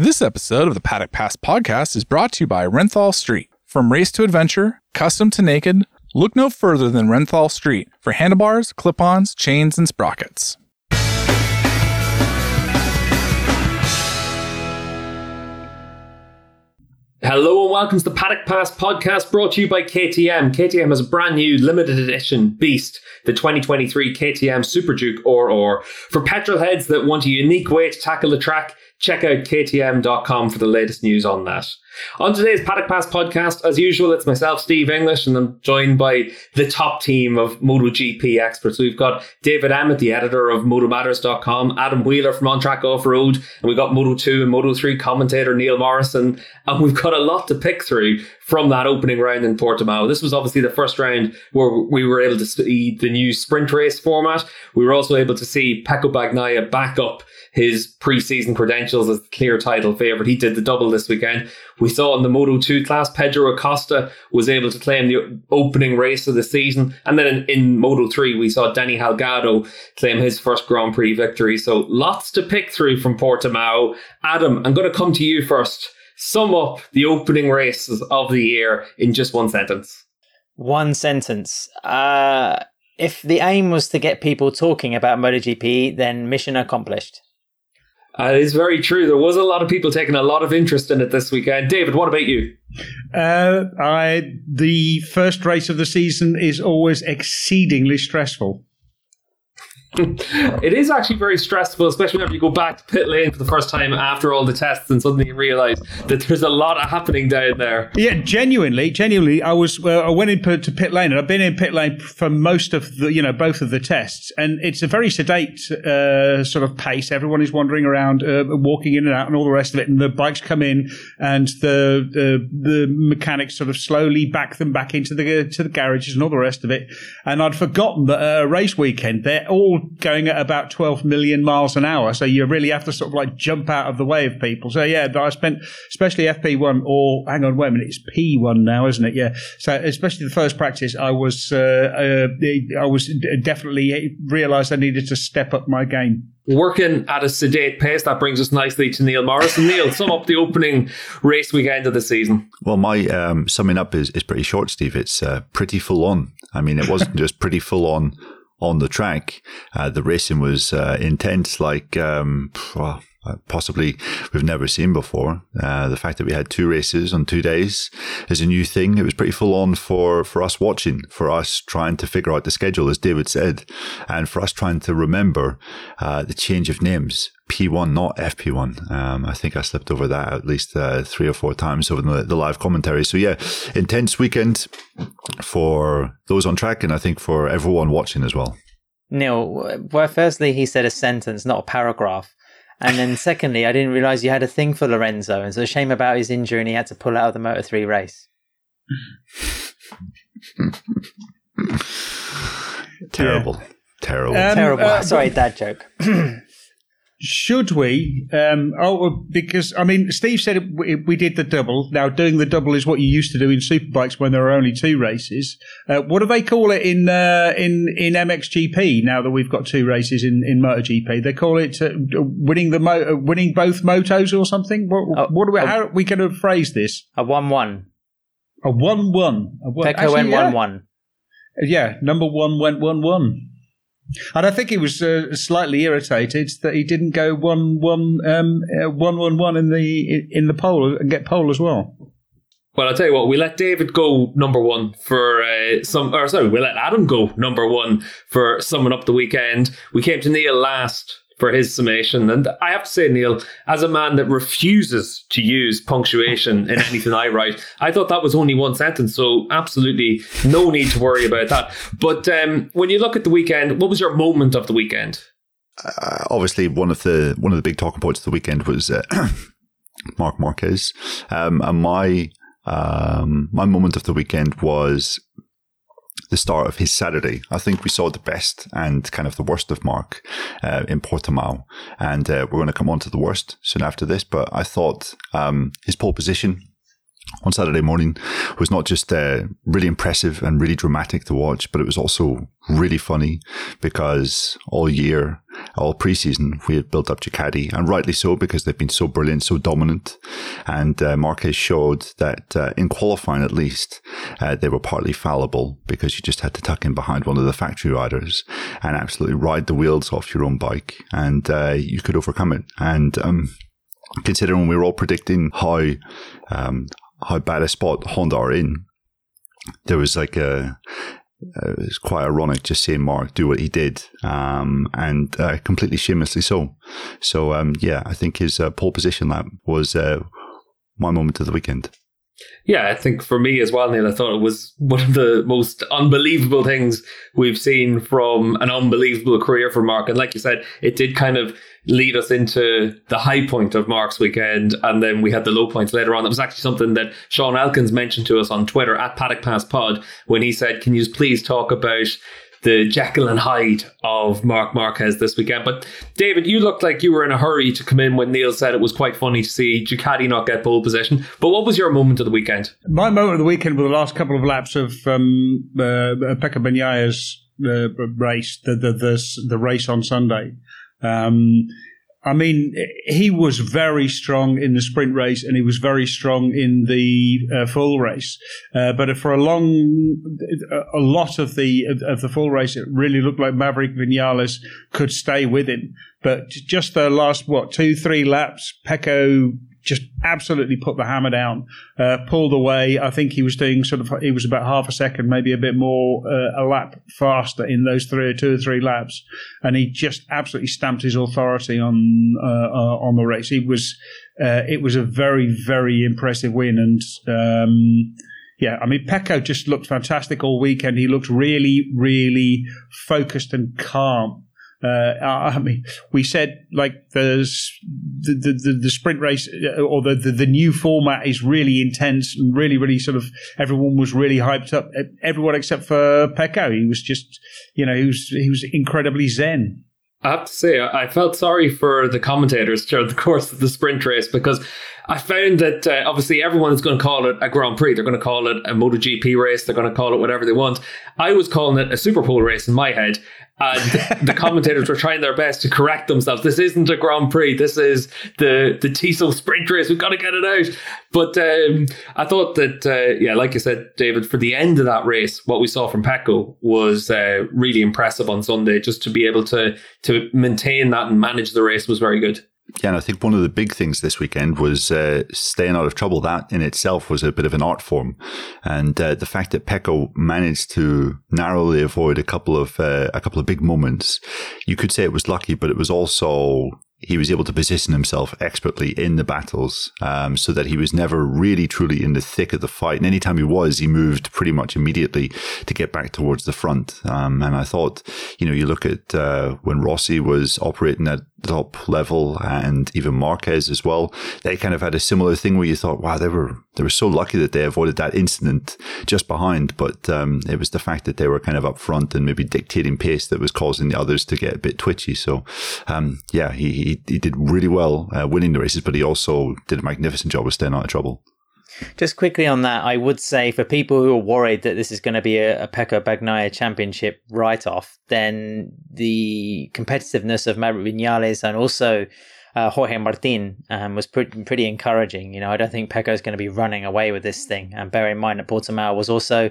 This episode of the Paddock Pass podcast is brought to you by Renthal Street. From race to adventure, custom to naked, look no further than Renthal Street for handlebars, clip ons, chains, and sprockets. Hello and welcome to the Paddock Pass podcast brought to you by KTM. KTM has a brand new limited edition beast, the 2023 KTM Super Duke RR. For petrol heads that want a unique way to tackle the track, check out ktm.com for the latest news on that. On today's Paddock Pass podcast, as usual, it's myself, Steve English, and I'm joined by the top team of MotoGP experts. We've got David Emmett, the editor of MotoMatters.com, Adam Wheeler from On Track Off Road, and we've got Moto2 and Moto3 commentator Neil Morrison. And we've got a lot to pick through from that opening round in Portimao. This was obviously the first round where we were able to see the new sprint race format. We were also able to see Pecco Bagnaia back up his preseason credentials as the clear title favourite. He did the double this weekend. We saw in the Moto 2 class, Pedro Acosta was able to claim the opening race of the season. And then in, in Moto 3, we saw Danny Holgado claim his first Grand Prix victory. So lots to pick through from Portimao. Adam, I'm going to come to you first. Sum up the opening races of the year in just one sentence. One sentence. Uh, if the aim was to get people talking about MotoGP, then mission accomplished. Uh, it is very true. There was a lot of people taking a lot of interest in it this weekend. David, what about you? Uh, I the first race of the season is always exceedingly stressful. it is actually very stressful, especially whenever you go back to pit lane for the first time after all the tests and suddenly you realize that there's a lot happening down there. Yeah, genuinely, genuinely, I was I went into to pit lane and I've been in pit lane for most of the you know both of the tests, and it's a very sedate uh, sort of pace. Everyone is wandering around, uh, walking in and out, and all the rest of it. And the bikes come in, and the the, the mechanics sort of slowly back them back into the to the garages and all the rest of it. And I'd forgotten that a race weekend they're all going at about 12 million miles an hour. So you really have to sort of like jump out of the way of people. So yeah, I spent, especially FP1 or hang on, wait a minute, it's P1 now, isn't it? Yeah. So especially the first practice, I was, uh, uh, I was definitely realized I needed to step up my game working at a sedate pace. That brings us nicely to Neil Morrison. Neil, sum up the opening race weekend of the season. Well, my um, summing up is, is pretty short, Steve. It's uh, pretty full on. I mean, it wasn't just pretty full on on the track. Uh, the racing was uh, intense, like um, possibly we've never seen before. Uh, the fact that we had two races on two days is a new thing. It was pretty full on for, for us watching, for us trying to figure out the schedule, as David said, and for us trying to remember uh, the change of names. P1, not FP1. Um, I think I slipped over that at least uh, three or four times over the, the, live commentary. So yeah, intense weekend for those on track, and I think for everyone watching as well. Neil, well, firstly, he said a sentence, not a paragraph. And then secondly, I didn't realize you had a thing for Lorenzo, and so shame about his injury, and he had to pull out of the Moto Three race. Terrible, yeah. terrible, um, terrible. Uh, Sorry, dad joke. Should we? Um, oh, because I mean, Steve said we, we, did the double. Now, doing the double is what you used to do in superbikes when there are only two races. Uh, what do they call it in uh, in in MXGP? Now that we've got two races in in MotoGP, they call it uh, winning the mo- uh, winning both motos or something. What, uh, what we? how are we going to phrase this? A one-one. A one-one. A one. Pecco went one-one. Yeah, number one went one-one. And I think he was uh, slightly irritated that he didn't go one one um, uh, one one one in the in the pole and get pole as well. Well, I'll tell you what. We let David go number one for uh, some, or sorry, we let Adam go number one for summing up the weekend. We came to Neil last for his summation. And I have to say, Neil, as a man that refuses to use punctuation in anything I write, I thought that was only one sentence. So absolutely no need to worry about that. But um, when you look at the weekend, what was your moment of the weekend? Uh, obviously, one of the one of the big talking points of the weekend was uh, Marc Marquez, um, and my um, my moment of the weekend was the start of his Saturday. I think we saw the best and kind of the worst of Mark uh, in Portimao, and uh, we're going to come on to the worst soon after this. But I thought um, his pole position on Saturday morning was not just uh, really impressive and really dramatic to watch, but it was also really funny because all year, all preseason, we had built up Ducati, and rightly so because they've been so brilliant, so dominant. And uh, Marquez showed that uh, in qualifying, at least, uh, they were partly fallible because you just had to tuck in behind one of the factory riders and absolutely ride the wheels off your own bike, and uh, you could overcome it. And um, considering we were all predicting how um, how bad a spot Honda are in, there was like a uh, it's quite ironic just seeing Mark do what he did, um, and uh, completely shamelessly so. So um, yeah, I think his uh, pole position lap was uh, my moment of the weekend. Yeah, I think for me as well, Neil, I thought it was one of the most unbelievable things we've seen from an unbelievable career for Mark. And like you said, it did kind of lead us into the high point of Mark's weekend, and then we had the low points later on. That was actually something that Sean Elkins mentioned to us on Twitter at Paddock Pass Pod when he said, "Can you please talk about?" The Jekyll and Hyde of Mark Marquez this weekend. But David, you looked like you were in a hurry to come in when Neil said it was quite funny to see Ducati not get pole position. But what was your moment of the weekend? My moment of the weekend were the last couple of laps of um, uh, Pecco Bagnaia's uh, race, the, the, the the race on Sunday. Um, I mean, he was very strong in the sprint race and he was very strong in the uh, full race. Uh, but for a long, a lot of the of, the full race, it really looked like Maverick Vinales could stay with him. But just the last what two, three laps, Pecco just absolutely put the hammer down, uh, pulled away. I think he was doing sort of, he was about half a second, maybe a bit more uh, a lap faster in those three or two or three laps. And he just absolutely stamped his authority on, uh, uh on the race. He was, uh, it was a very, very impressive win. And, um, yeah, I mean, Pecco just looked fantastic all weekend. He looked really, really focused and calm uh, I mean, we said like there's the, the, the, sprint race uh, or the, the, the, new format is really intense and really, really sort of everyone was really hyped up. Everyone except for Pecco. He was just, you know, he was, he was incredibly zen. I have to say, I felt sorry for the commentators during the course of the sprint race because I found that uh, obviously everyone is going to call it a Grand Prix. They're going to call it a MotoGP race. They're going to call it whatever they want. I was calling it a Super Pole race in my head. And the commentators were trying their best to correct themselves. This isn't a Grand Prix. This is the the Tissot sprint race. We've got to get it out. But um, I thought that, uh, yeah, like you said, David, for the end of that race, what we saw from Pecco was uh, really impressive on Sunday. Just to be able to to maintain that and manage the race was very good. Yeah, and I think one of the big things this weekend was uh, staying out of trouble. That in itself was a bit of an art form, and uh, the fact that Pecco managed to narrowly avoid a couple of uh, a couple of big moments, you could say it was lucky, but it was also he was able to position himself expertly in the battles um, so that he was never really truly in the thick of the fight. And anytime he was, he moved pretty much immediately to get back towards the front. Um, and I thought, you know, you look at uh, when Rossi was operating at top level and even Marquez as well, they kind of had a similar thing where you thought, wow, they were they were so lucky that they avoided that incident just behind. But um, it was the fact that they were kind of up front and maybe dictating pace that was causing the others to get a bit twitchy. So, um, yeah, he, he, he did really well uh, winning the races, but he also did a magnificent job of staying out of trouble. Just quickly on that, I would say for people who are worried that this is going to be a, a Pecco Bagnaia championship write off, then the competitiveness of Maverick Vinales and also uh, Jorge Martin um, was pretty, pretty encouraging. You know, I don't think Pecco is going to be running away with this thing. And bear in mind that Portimao was also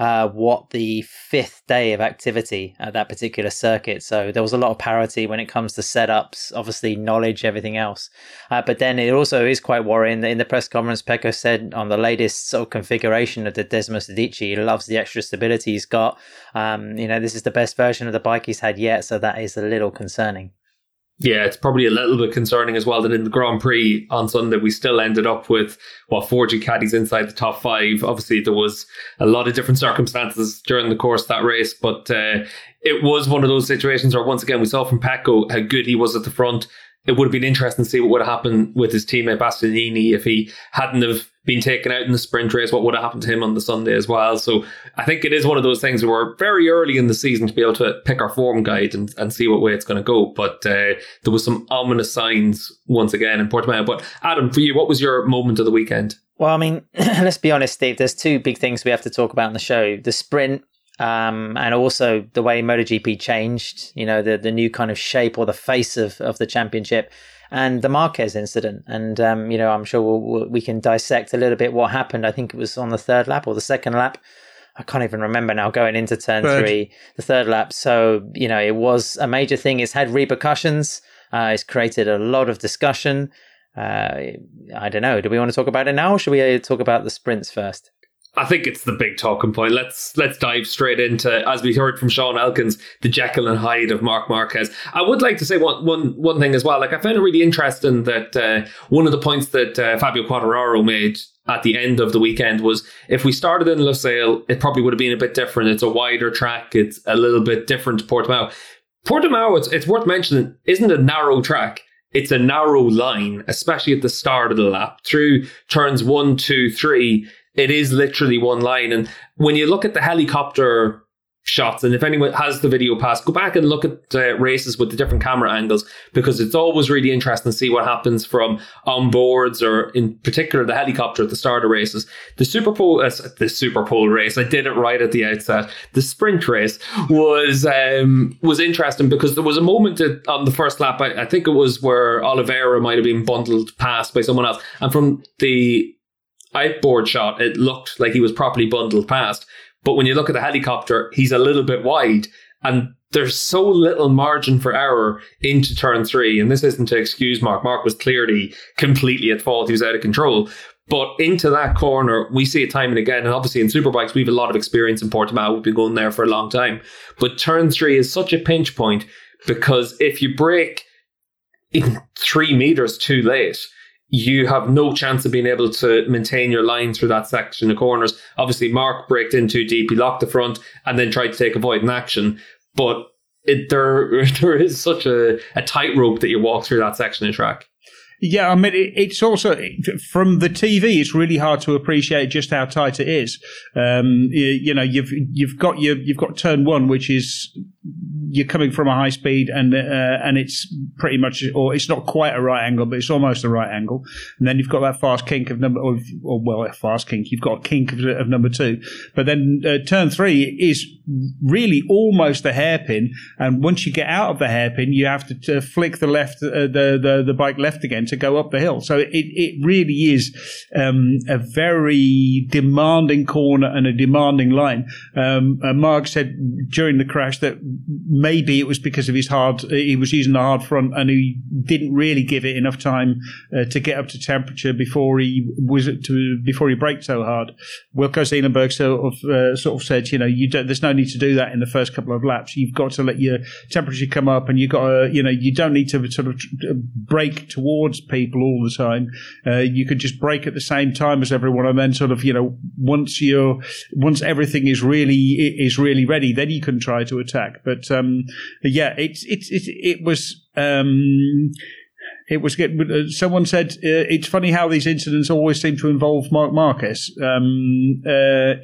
uh, what the fifth day of activity at that particular circuit. So there was a lot of parity when it comes to setups, obviously knowledge, everything else. Uh, but then it also is quite worrying that in the press conference, Pecco said on the latest sort of configuration of the Desmosedici, he loves the extra stability he's got. Um, you know, this is the best version of the bike he's had yet. So that is a little concerning. Yeah, it's probably a little bit concerning as well that in the Grand Prix on Sunday we still ended up with what four Ducatis inside the top five. Obviously, there was a lot of different circumstances during the course of that race, but uh, it was one of those situations where once again we saw from Pecco how good he was at the front. It would have been interesting to see what would have happened with his teammate Bastianini if he hadn't have been taken out in the sprint race, what would have happened to him on the Sunday as well. So I think it is one of those things where we're very early in the season to be able to pick our form guide and, and see what way it's going to go. But uh, there was some ominous signs once again in Portimao. But Adam, for you, what was your moment of the weekend? Well, I mean, let's be honest, Steve. There's two big things we have to talk about in the show: the sprint, um, and also the way MotoGP changed. You know, the the new kind of shape or the face of of the championship, and the Marquez incident. And um, you know, I'm sure we'll, we'll, can dissect a little bit what happened. I think it was on the third lap or the second lap. I can't even remember now going into turn third. three, the third lap. So, you know, it was a major thing. It's had repercussions. Uh, it's created a lot of discussion. Uh, I don't know. Do we want to talk about it now, or should we uh, talk about the sprints first? I think it's the big talking point. Let's let's dive straight into, as we heard from Sean Elkins, the Jekyll and Hyde of Mark Marquez. I would like to say one one one thing as well. Like I found it really interesting that uh, one of the points that uh, Fabio Quartararo made at the end of the weekend was if we started in Losail, it probably would have been a bit different. It's a wider track. It's a little bit different to Portimao. Portimao, it's, it's worth mentioning, isn't a narrow track it's a narrow line, especially at the start of the lap. Through turns one, two, three, it is literally one line. And when you look at the helicopter shots. And if anyone has the video pass, go back and look at uh, races with the different camera angles because it's always really interesting to see what happens from on boards or in particular the helicopter at the start of races. The Super Pole, uh, the Superpole race, I did it right at the outset. The sprint race was um, was interesting because there was a moment on the first lap. I, I think it was where Oliveira might have been bundled past by someone else, and from the outboard shot, it looked like he was properly bundled past. But when you look at the helicopter, he's a little bit wide and there's so little margin for error into turn three. And this isn't to excuse Mark. Mark was clearly completely at fault. He was out of control. But into that corner, we see it time and again. And obviously in superbikes, we have a lot of experience in Portimao. We've been going there for a long time. But turn three is such a pinch point because if you break in three meters too late, you have no chance of being able to maintain your line through that section of corners. Obviously, Mark braked in too deep. He locked the front and then tried to take avoiding action. But it, there, there is such a, a tightrope that you walk through that section of track. Yeah, I mean, it's also from the TV. It's really hard to appreciate just how tight it is. Um, you, you, know, you've you've got your you've got turn one, which is you're coming from a high speed and uh, and it's pretty much or it's not quite a right angle but it's almost a right angle. And then you've got that fast kink of number or, well a fast kink. You've got a kink of, of number two. But then uh, turn three is really almost a hairpin. And once you get out of the hairpin you have to, to flick the left uh, the, the the bike left again to go up the hill. So it, it really is um, a very demanding corner and a demanding line. Um, Mark said during the crash that maybe it was because of his hard, he was using the hard front and he didn't really give it enough time uh, to get up to temperature before he was to, before he braked so hard. Wilco Zeelenberg sort of, uh, sort of said, you know, you don't, there's no need to do that in the first couple of laps. You've got to let your temperature come up and you've got to, you know, you don't need to sort of brake towards people all the time. Uh, you could just break at the same time as everyone and then sort of, you know, once you're, once everything is really, is really ready, then you can try to attack. But, um, yeah, it's it's it, it was. Um, it was good. Uh, someone said uh, it's funny how these incidents always seem to involve Marc Marquez. Um, uh,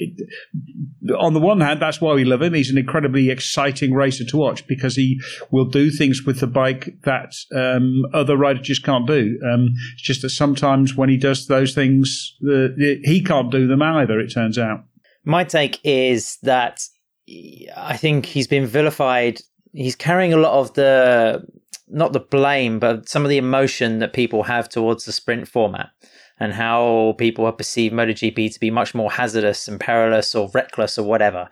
on the one hand, that's why we love him. He's an incredibly exciting racer to watch because he will do things with the bike that um, other riders just can't do. Um, it's just that sometimes when he does those things, uh, he can't do them either. It turns out. My take is that I think he's been vilified. He's carrying a lot of the not the blame, but some of the emotion that people have towards the sprint format and how people have perceived MotoGP to be much more hazardous and perilous or reckless or whatever.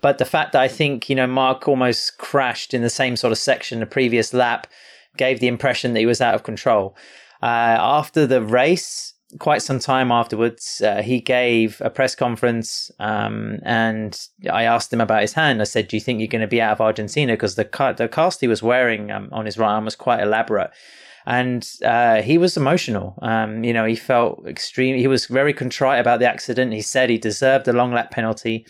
But the fact that I think, you know, Mark almost crashed in the same sort of section the previous lap gave the impression that he was out of control. Uh, after the race, quite some time afterwards, uh, he gave a press conference, um, and I asked him about his hand. I said, "Do you think you're going to be out of Argentina?" Because the ca- the cast he was wearing um, on his right arm was quite elaborate, and uh, he was emotional. Um, you know, he felt extreme. He was very contrite about the accident. He said he deserved a long lap penalty.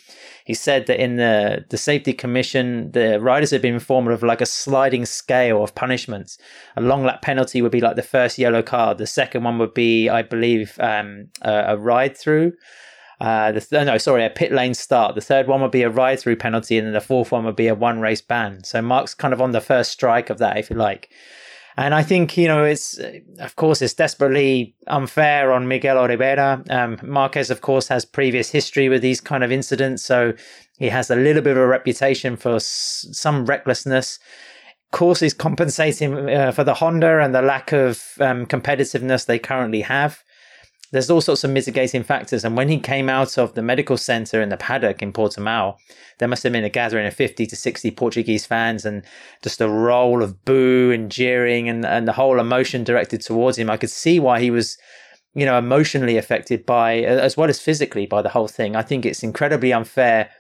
He said that in the the safety commission, the riders had been informed of like a sliding scale of punishments. A long lap penalty would be like the first yellow card. The second one would be, I believe, um, a, a ride through. Uh, the th- no, sorry, a pit lane start. The third one would be a ride through penalty, and then the fourth one would be a one race ban. So Mark's kind of on the first strike of that, if you like. And I think, you know, it's, of course, it's desperately unfair on Miguel Oliveira. Um, Marquez, of course, has previous history with these kind of incidents. So he has a little bit of a reputation for s- some recklessness. Of course, he's compensating uh, for the Honda and the lack of um, competitiveness they currently have there's all sorts of mitigating factors. And when he came out of the medical center in the paddock in Portimao, there must have been a gathering of 50 to 60 Portuguese fans and just a roll of boo and jeering and, and the whole emotion directed towards him. I could see why he was, you know, emotionally affected by, as well as physically by the whole thing. I think it's incredibly unfair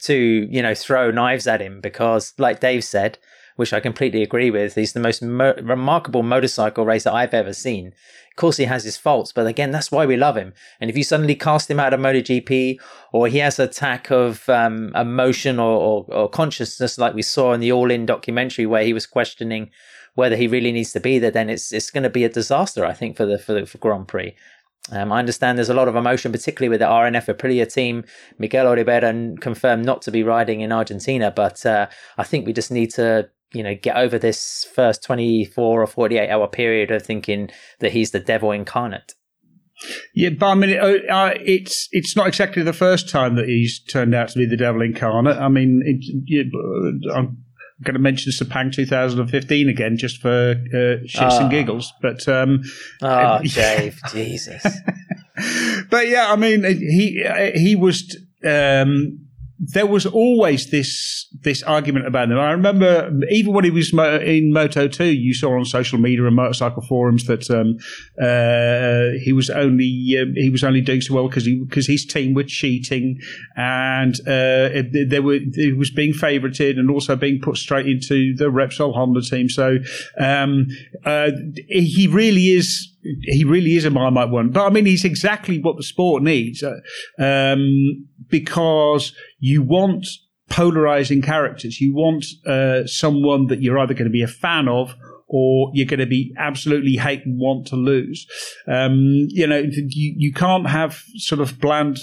to, you know, throw knives at him because, like Dave said, which I completely agree with. He's the most mo- remarkable motorcycle racer I've ever seen. Of course, he has his faults, but again, that's why we love him. And if you suddenly cast him out of MotoGP, or he has an attack of um, emotion or, or, or consciousness, like we saw in the All In documentary, where he was questioning whether he really needs to be there, then it's it's going to be a disaster, I think, for the for the for Grand Prix. Um, I understand there's a lot of emotion, particularly with the RNF Aprilia team. Miguel Oliveira confirmed not to be riding in Argentina, but uh, I think we just need to you know get over this first 24 or 48 hour period of thinking that he's the devil incarnate yeah, but I mean, it, uh, it's it's not exactly the first time that he's turned out to be the devil incarnate. I mean, it, yeah, I'm going to mention Sepang 2015 again, just for uh, shits and ah. giggles. But um, oh, Dave, Jesus. but yeah, I mean, he he was. Um, there was always this this argument about them. I remember even when he was in Moto two, you saw on social media and motorcycle forums that um, uh, he was only uh, he was only doing so well because because his team were cheating and uh, they were he was being favoured and also being put straight into the Repsol Honda team. So um, uh, he really is he really is a Marmite one. But I mean, he's exactly what the sport needs uh, um, because you want polarizing characters. You want uh, someone that you're either going to be a fan of or you're going to be absolutely hate and want to lose. Um, you know, you, you can't have sort of bland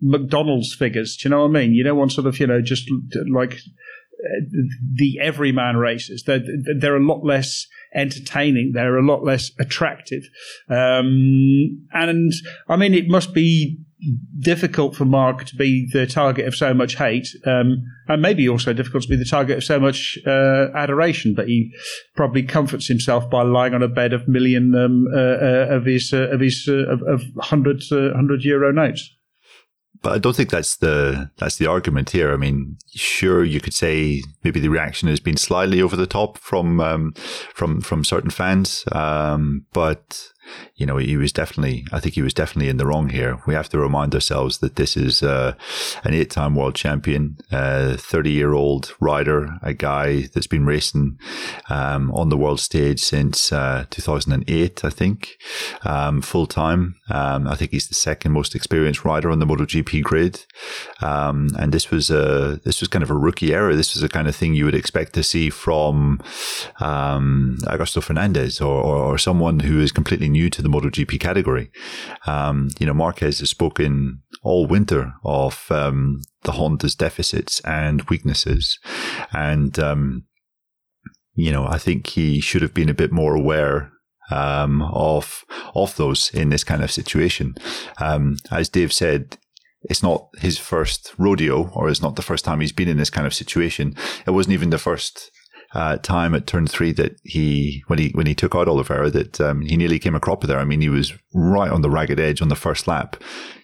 McDonald's figures. Do you know what I mean? You don't want sort of, you know, just like uh, the everyman races. They're, they're a lot less entertaining. They're a lot less attractive. Um, and I mean, it must be difficult for Mark to be the target of so much hate, um, and maybe also difficult to be the target of so much uh, adoration. But he probably comforts himself by lying on a bed of million um, uh, uh, of his uh, of his uh, of, of uh, hundred euro notes but I don't think that's the that's the argument here. I mean, sure, you could say maybe the reaction has been slightly over the top from um, from from certain fans, um, but you know, he was definitely, I think he was definitely in the wrong here. We have to remind ourselves that this is uh, an eight time world champion, 30 year old rider, a guy that's been racing um, on the world stage since uh, 2008, I think, um, full time. Um, I think he's the second most experienced rider on the MotoGP grid. Um, and this was a, this was kind of a rookie era. This was the kind of thing you would expect to see from um, Augusto Fernandez or, or, or someone who is completely new to the MotoGP category. Um, you know, Marquez has spoken all winter of um, the Honda's deficits and weaknesses, and um, you know, I think he should have been a bit more aware um, of of those in this kind of situation. Um, as Dave said, it's not his first rodeo, or it's not the first time he's been in this kind of situation. It wasn't even the first uh, time at turn three that he when he when he took out Oliveira that um, he nearly came a cropper there. I mean, he was right on the ragged edge on the first lap.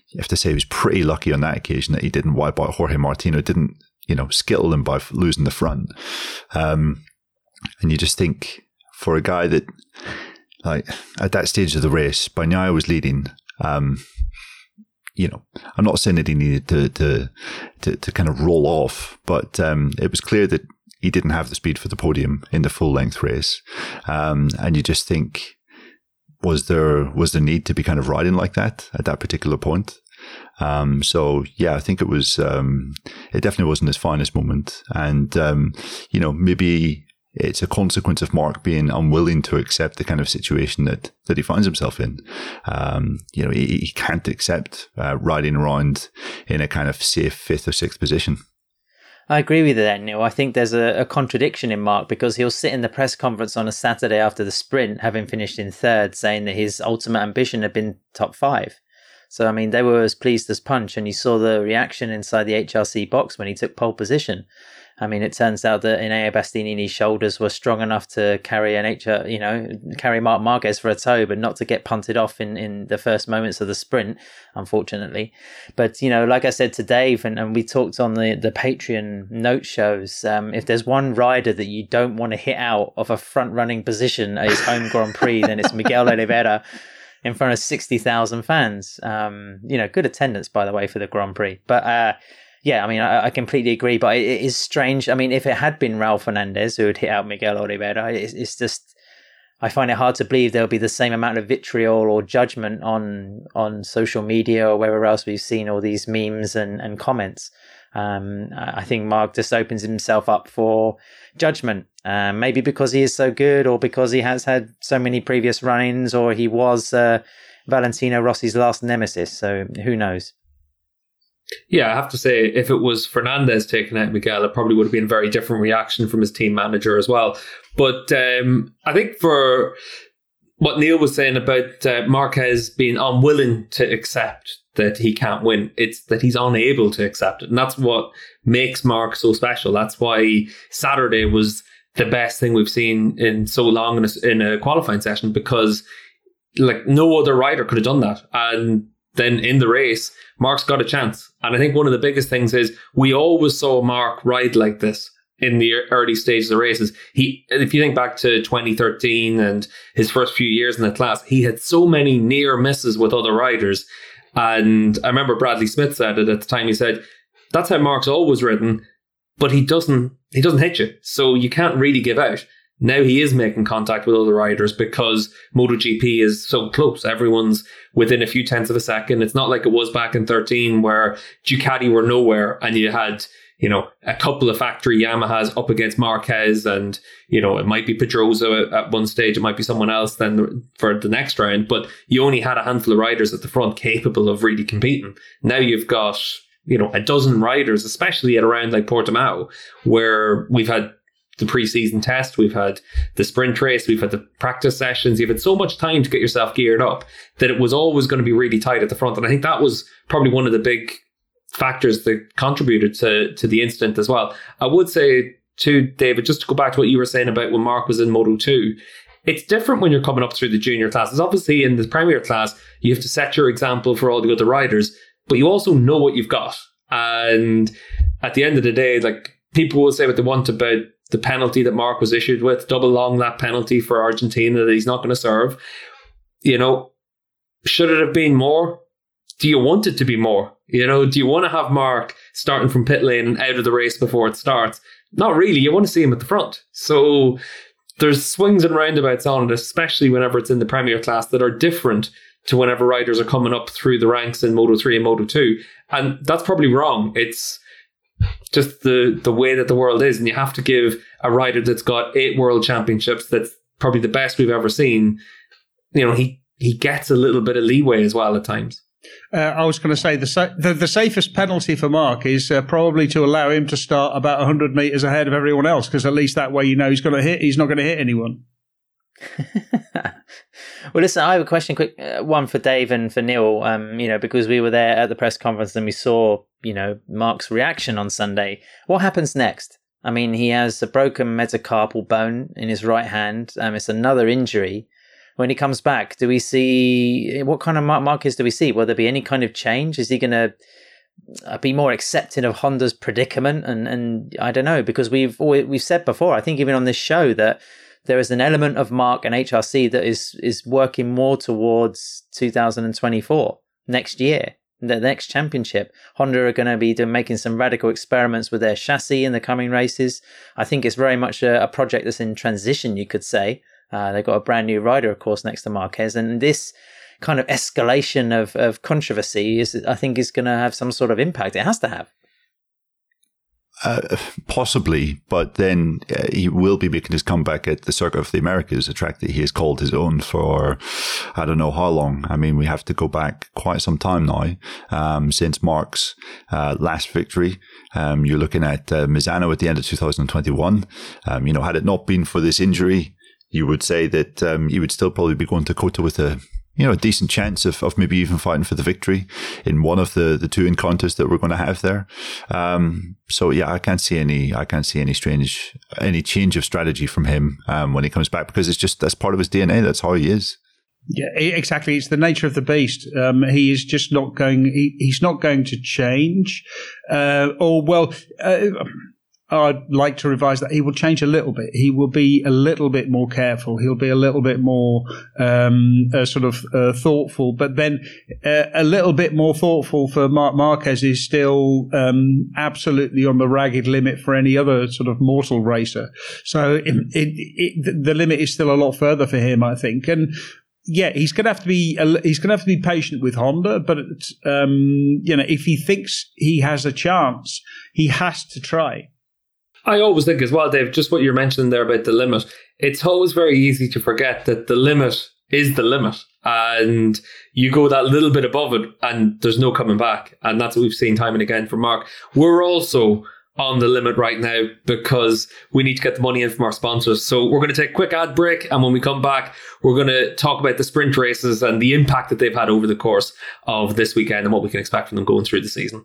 You have to say he was pretty lucky on that occasion that he didn't wipe out Jorge Martino, didn't you know skittle him by losing the front. Um, and you just think for a guy that like at that stage of the race, Bagnaia was leading. Um, you know, I'm not saying that he needed to to to, to kind of roll off, but um, it was clear that he didn't have the speed for the podium in the full length race. Um, and you just think, was there was the need to be kind of riding like that at that particular point? Um, so yeah, I think it was um, it definitely wasn't his finest moment, and um, you know maybe it's a consequence of Mark being unwilling to accept the kind of situation that that he finds himself in. Um, you know, he, he can't accept uh, riding around in a kind of safe fifth or sixth position. I agree with you there, Neil. I think there's a, a, contradiction in Mark because he'll sit in the press conference on a Saturday after the sprint, having finished in third, saying that his ultimate ambition had been top five. So, I mean, they were as pleased as punch, and you saw the reaction inside the HRC box when he took pole position. I mean, it turns out that Enea Bastianini's shoulders were strong enough to carry an HR, you know, carry Marc Marquez for a toe, but not to get punted off in, in the first moments of the sprint, unfortunately. But, you know, like I said to Dave, and, and we talked on the, the Patreon note shows, um, if there's one rider that you don't want to hit out of a front running position at his home Grand Prix, then it's Miguel Oliveira in front of 60,000 fans. Um, you know, good attendance, by the way, for the Grand Prix. But, uh, yeah, I mean, I, I, completely agree, but it is strange. I mean, if it had been Raul Fernandez who had hit out Miguel Oliveira, it's, it's just I find it hard to believe there'll be the same amount of vitriol or judgment on on social media or wherever else we've seen all these memes and, and comments. Um, I think Mark just opens himself up for judgment, uh, maybe because he is so good, or because he has had so many previous run-ins, or he was uh, Valentino Rossi's last nemesis. So who knows? Yeah, I have to say, if it was Fernandez taking out Miguel, it probably would have been a very different reaction from his team manager as well. But um, I think for what Neil was saying about uh, Marquez being unwilling to accept that he can't win, it's that he's unable to accept it. And that's what makes Mark so special. That's why Saturday was the best thing we've seen in so long in a, in a qualifying session because like no other rider could have done that. And then in the race, Mark's got a chance. And I think one of the biggest things is we always saw Mark ride like this in the early stages of races. He, if you think back to 2013 and his first few years in the class, he had so many near misses with other riders. And I remember Bradley Smith said it at the time. He said, that's how Mark's always ridden, but he doesn't, he doesn't hit you. So you can't really give out. Now he is making contact with other riders because MotoGP is so close. Everyone's within a few tenths of a second. It's not like it was back in 13 where Ducati were nowhere and you had, you know, a couple of factory Yamahas up against Marquez and, you know, it might be Pedrosa at one stage. It might be someone else then for the next round, but you only had a handful of riders at the front capable of really competing. Now you've got, you know, a dozen riders, especially at around like Portimao, where we've had the preseason test, we've had the sprint race, we've had the practice sessions. You've had so much time to get yourself geared up that it was always going to be really tight at the front. And I think that was probably one of the big factors that contributed to, to the incident as well. I would say to David, just to go back to what you were saying about when Mark was in Moto 2, it's different when you're coming up through the junior classes. Obviously, in the premier class, you have to set your example for all the other riders, but you also know what you've got. And at the end of the day, like people will say what they want about the penalty that Mark was issued with, double long lap penalty for Argentina that he's not going to serve. You know, should it have been more? Do you want it to be more? You know, do you want to have Mark starting from pit lane and out of the race before it starts? Not really. You want to see him at the front. So there's swings and roundabouts on it, especially whenever it's in the Premier class that are different to whenever riders are coming up through the ranks in Moto 3 and Moto 2. And that's probably wrong. It's just the the way that the world is, and you have to give a rider that's got eight world championships, that's probably the best we've ever seen. You know, he he gets a little bit of leeway as well at times. Uh, I was going to say the, the, the safest penalty for Mark is uh, probably to allow him to start about hundred meters ahead of everyone else, because at least that way you know he's going to hit. He's not going to hit anyone. well, listen, I have a question, quick uh, one for Dave and for Neil. Um, you know, because we were there at the press conference and we saw, you know, Mark's reaction on Sunday. What happens next? I mean, he has a broken metacarpal bone in his right hand. Um, it's another injury. When he comes back, do we see what kind of Mark Marquez do we see? Will there be any kind of change? Is he going to uh, be more accepting of Honda's predicament? And and I don't know because we've we've said before. I think even on this show that there is an element of Mark and HRC that is is working more towards 2024 next year, the next championship. Honda are going to be doing, making some radical experiments with their chassis in the coming races. I think it's very much a, a project that's in transition, you could say. Uh, they've got a brand new rider, of course, next to Marquez, and this kind of escalation of, of controversy is, I think, is going to have some sort of impact. It has to have. Uh, possibly, but then uh, he will be making his comeback at the Circuit of the Americas, a track that he has called his own for I don't know how long. I mean, we have to go back quite some time now um, since Mark's uh, last victory. Um, you're looking at uh, Misano at the end of 2021. Um, you know, had it not been for this injury, you would say that um, you would still probably be going to COTA with a you know, a decent chance of, of maybe even fighting for the victory in one of the, the two encounters that we're going to have there. Um, so yeah, I can't see any, I can't see any strange, any change of strategy from him, um, when he comes back because it's just, that's part of his DNA. That's how he is. Yeah, exactly. It's the nature of the beast. Um, he is just not going. He, he's not going to change. Uh, or well, uh, I'd like to revise that. He will change a little bit. He will be a little bit more careful. He'll be a little bit more um, uh, sort of uh, thoughtful. But then uh, a little bit more thoughtful for Mark Marquez is still um, absolutely on the ragged limit for any other sort of mortal racer. So it, it, it, the limit is still a lot further for him, I think. And yeah, he's going to have to be he's going to have to be patient with Honda, but um, you know if he thinks he has a chance, he has to try. I always think as well, Dave, just what you're mentioning there about the limit. It's always very easy to forget that the limit is the limit. And you go that little bit above it and there's no coming back. And that's what we've seen time and again from Mark. We're also on the limit right now because we need to get the money in from our sponsors. So we're going to take a quick ad break. And when we come back, we're going to talk about the sprint races and the impact that they've had over the course of this weekend and what we can expect from them going through the season.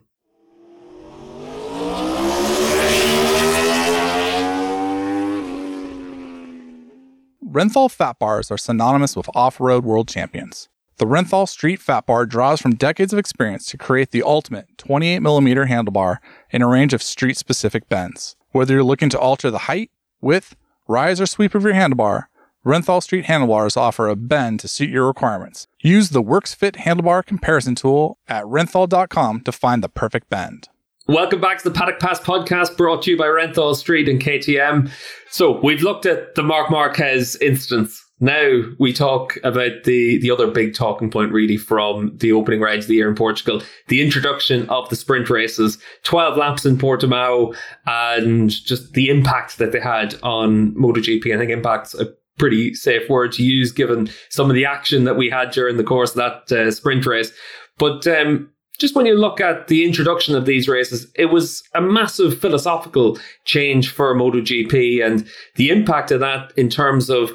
Renthal fat bars are synonymous with off road world champions. The Renthal Street Fat Bar draws from decades of experience to create the ultimate 28mm handlebar in a range of street specific bends. Whether you're looking to alter the height, width, rise, or sweep of your handlebar, Renthal Street handlebars offer a bend to suit your requirements. Use the WorksFit handlebar comparison tool at renthal.com to find the perfect bend. Welcome back to the Paddock Pass podcast brought to you by Renthal Street and KTM. So we've looked at the Mark Marquez instance. Now we talk about the, the other big talking point really from the opening round of the year in Portugal, the introduction of the sprint races, 12 laps in Portimao and just the impact that they had on MotoGP. I think impact's a pretty safe word to use given some of the action that we had during the course of that uh, sprint race. But um, just when you look at the introduction of these races, it was a massive philosophical change for MotoGP and the impact of that in terms of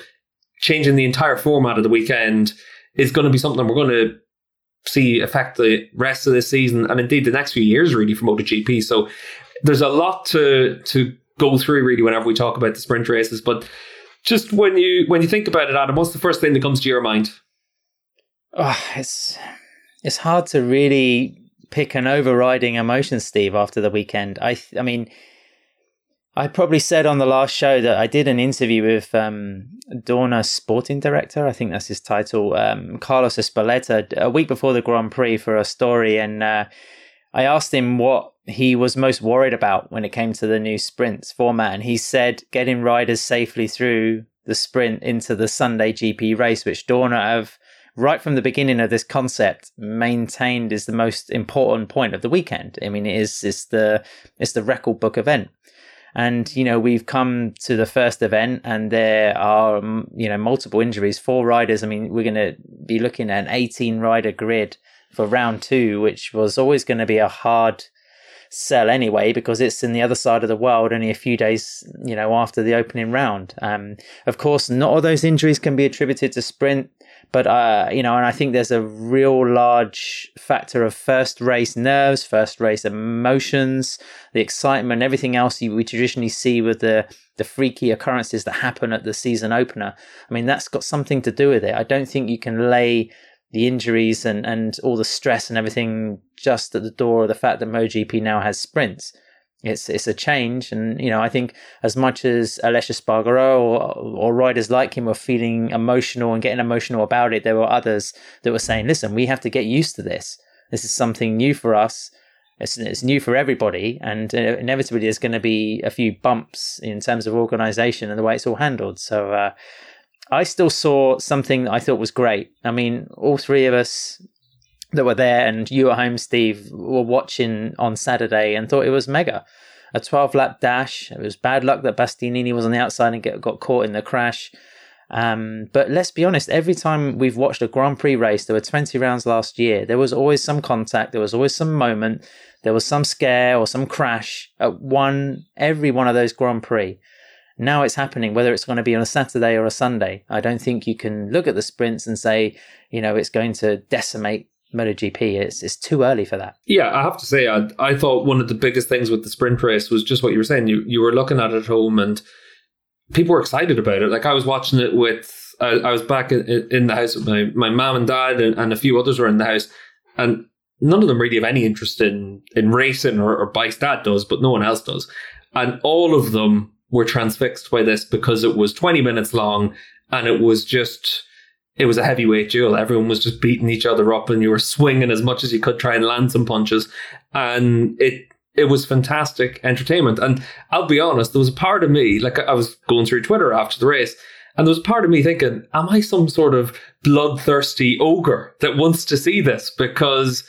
changing the entire format of the weekend is going to be something we're going to see affect the rest of this season and indeed the next few years really for MotoGP. So there's a lot to to go through really whenever we talk about the sprint races. But just when you when you think about it, Adam, what's the first thing that comes to your mind? Oh, it's it's hard to really pick an overriding emotion, Steve, after the weekend. I, I mean, I probably said on the last show that I did an interview with um, Dorna's sporting director. I think that's his title, um, Carlos Ezpeleta, a week before the Grand Prix for a story, and uh, I asked him what he was most worried about when it came to the new sprints format, and he said getting riders safely through the sprint into the Sunday GP race, which Dorna have right from the beginning of this concept maintained is the most important point of the weekend. I mean, it is it's the it's the record book event. And you know we've come to the first event, and there are you know multiple injuries. Four riders. I mean, we're going to be looking at an 18 rider grid for round two, which was always going to be a hard sell anyway because it's in the other side of the world only a few days you know after the opening round um, of course not all those injuries can be attributed to sprint but uh, you know, and I think there's a real large factor of first race nerves, first race emotions, the excitement, everything else you, we traditionally see with the the freaky occurrences that happen at the season opener. I mean, that's got something to do with it. I don't think you can lay the injuries and, and all the stress and everything just at the door of the fact that MotoGP now has sprints it's it's a change, and you know I think as much as Aleix Espargaro or or riders like him were feeling emotional and getting emotional about it, there were others that were saying, "Listen, we have to get used to this. This is something new for us. It's, it's new for everybody, and uh, inevitably there's going to be a few bumps in terms of organisation and the way it's all handled." So. Uh, I still saw something that I thought was great. I mean, all three of us that were there and you at home, Steve, were watching on Saturday and thought it was mega. a 12 lap dash. It was bad luck that Bastianini was on the outside and get, got caught in the crash. Um, but let's be honest, every time we've watched a Grand Prix race, there were 20 rounds last year, there was always some contact, there was always some moment, there was some scare or some crash at one, every one of those Grand Prix. Now it's happening, whether it's going to be on a Saturday or a Sunday. I don't think you can look at the sprints and say, you know, it's going to decimate MotoGP. It's it's too early for that. Yeah, I have to say, I, I thought one of the biggest things with the sprint race was just what you were saying. You you were looking at it at home and people were excited about it. Like I was watching it with, I, I was back in, in, the house with my my mom and dad and, and, a few others were in the house, and none of them really have any interest in in racing or, or bikes. Dad does, but no one else does, and all of them were transfixed by this because it was 20 minutes long and it was just it was a heavyweight duel. Everyone was just beating each other up and you were swinging as much as you could try and land some punches. And it it was fantastic entertainment. And I'll be honest, there was a part of me, like I was going through Twitter after the race, and there was part of me thinking, am I some sort of bloodthirsty ogre that wants to see this? Because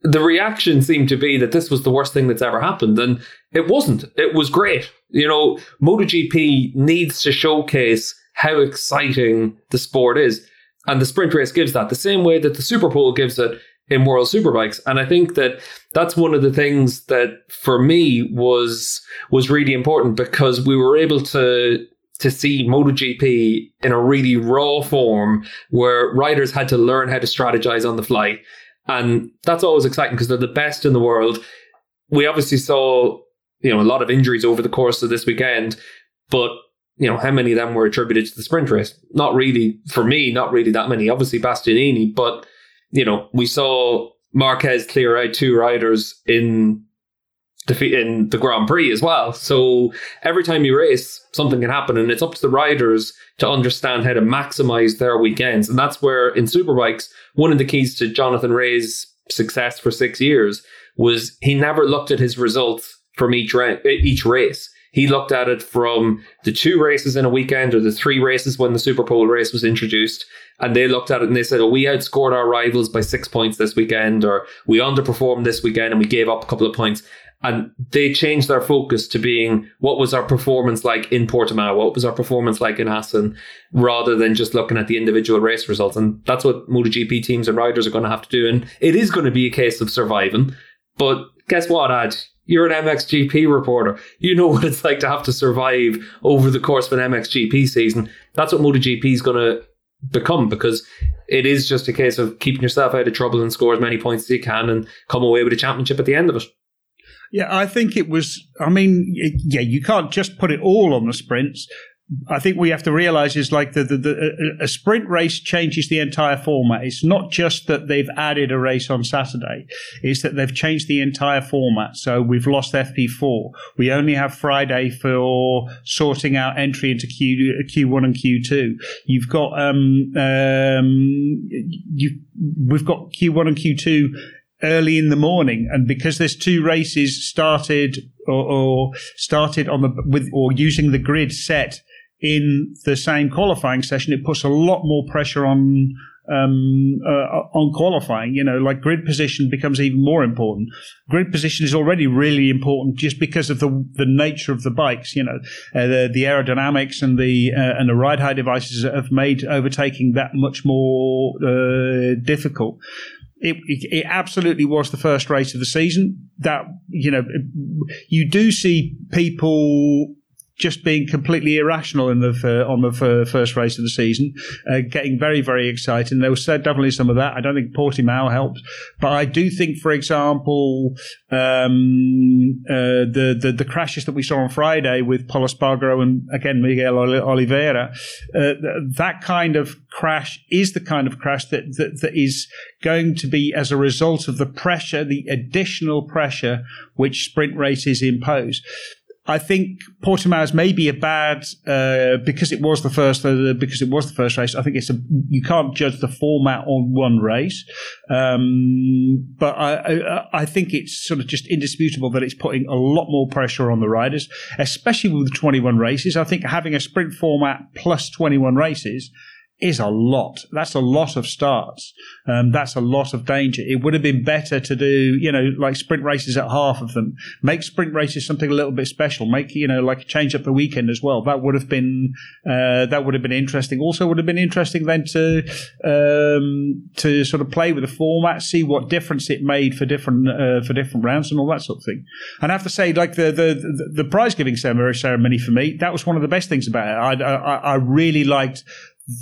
the reaction seemed to be that this was the worst thing that's ever happened. And it wasn't. It was great. You know, MotoGP needs to showcase how exciting the sport is. And the sprint race gives that the same way that the Superpole gives it in World Superbikes. And I think that that's one of the things that for me was was really important because we were able to to see MotoGP in a really raw form where riders had to learn how to strategize on the fly. And that's always exciting because they're the best in the world. We obviously saw, you know, a lot of injuries over the course of this weekend, but you know, how many of them were attributed to the sprint race? Not really, for me, not really that many. Obviously Bastianini, but you know, we saw Marquez clear out two riders in the in the Grand Prix as well. So every time you race, something can happen, and it's up to the riders to understand how to maximize their weekends. And that's where in Superbikes, one of the keys to Jonathan Rea's success for six years was he never looked at his results from each ra- each race. He looked at it from the two races in a weekend or the three races when the Superpole race was introduced. And they looked at it and they said, oh, we outscored our rivals by six points this weekend, or we underperformed this weekend and we gave up a couple of points. And they changed their focus to being what was our performance like in Portimao? What was our performance like in Assen? Rather than just looking at the individual race results. And that's what MotoGP teams and riders are going to have to do. And it is going to be a case of surviving. But guess what, Ad? You're an MXGP reporter. You know what it's like to have to survive over the course of an MXGP season. That's what MotoGP is going to become because it is just a case of keeping yourself out of trouble and score as many points as you can and come away with a championship at the end of it. Yeah, I think it was. I mean, yeah, you can't just put it all on the sprints. I think we have to realize is like the, the, the, a sprint race changes the entire format. It's not just that they've added a race on Saturday; it's that they've changed the entire format. So we've lost FP4. We only have Friday for sorting out entry into Q Q1 and Q2. You've got um um you we've got Q1 and Q2 early in the morning, and because there's two races started or, or started on the with or using the grid set in the same qualifying session, it puts a lot more pressure on um, uh, on qualifying. You know, like grid position becomes even more important. Grid position is already really important just because of the the nature of the bikes. You know, uh, the, the aerodynamics and the uh, and the ride height devices have made overtaking that much more uh, difficult. It, it, it, absolutely was the first race of the season. That you know, you do see people just being completely irrational in the on the first race of the season, uh, getting very very excited. And there was definitely some of that. I don't think Portimao helped, but I do think, for example, um, uh, the, the, the crashes that we saw on Friday with Pol Espargaro and again Miguel Oliveira, uh, that kind of crash is the kind of crash that, that that is going to be as a result of the pressure, the additional pressure which sprint races impose. I think Portimao's may be a bad uh, because it was the first uh, because it was the first race. I think it's a you can't judge the format on one race, um, but I, I, I think it's sort of just indisputable that it's putting a lot more pressure on the riders, especially with 21 races. I think having a sprint format plus 21 races is a lot. That's a lot of starts. Um, that's a lot of danger. It would have been better to do, you know, like sprint races at half of them. Make sprint races something a little bit special. Make, you know, like a change up the weekend as well. That would have been, uh, that would have been interesting. Also would have been interesting then to, um, to sort of play with the format, see what difference it made for different, uh, for different rounds and all that sort of thing. And I have to say, like the, the, the, prize giving ceremony for me, that was one of the best things about it. I, I, I really liked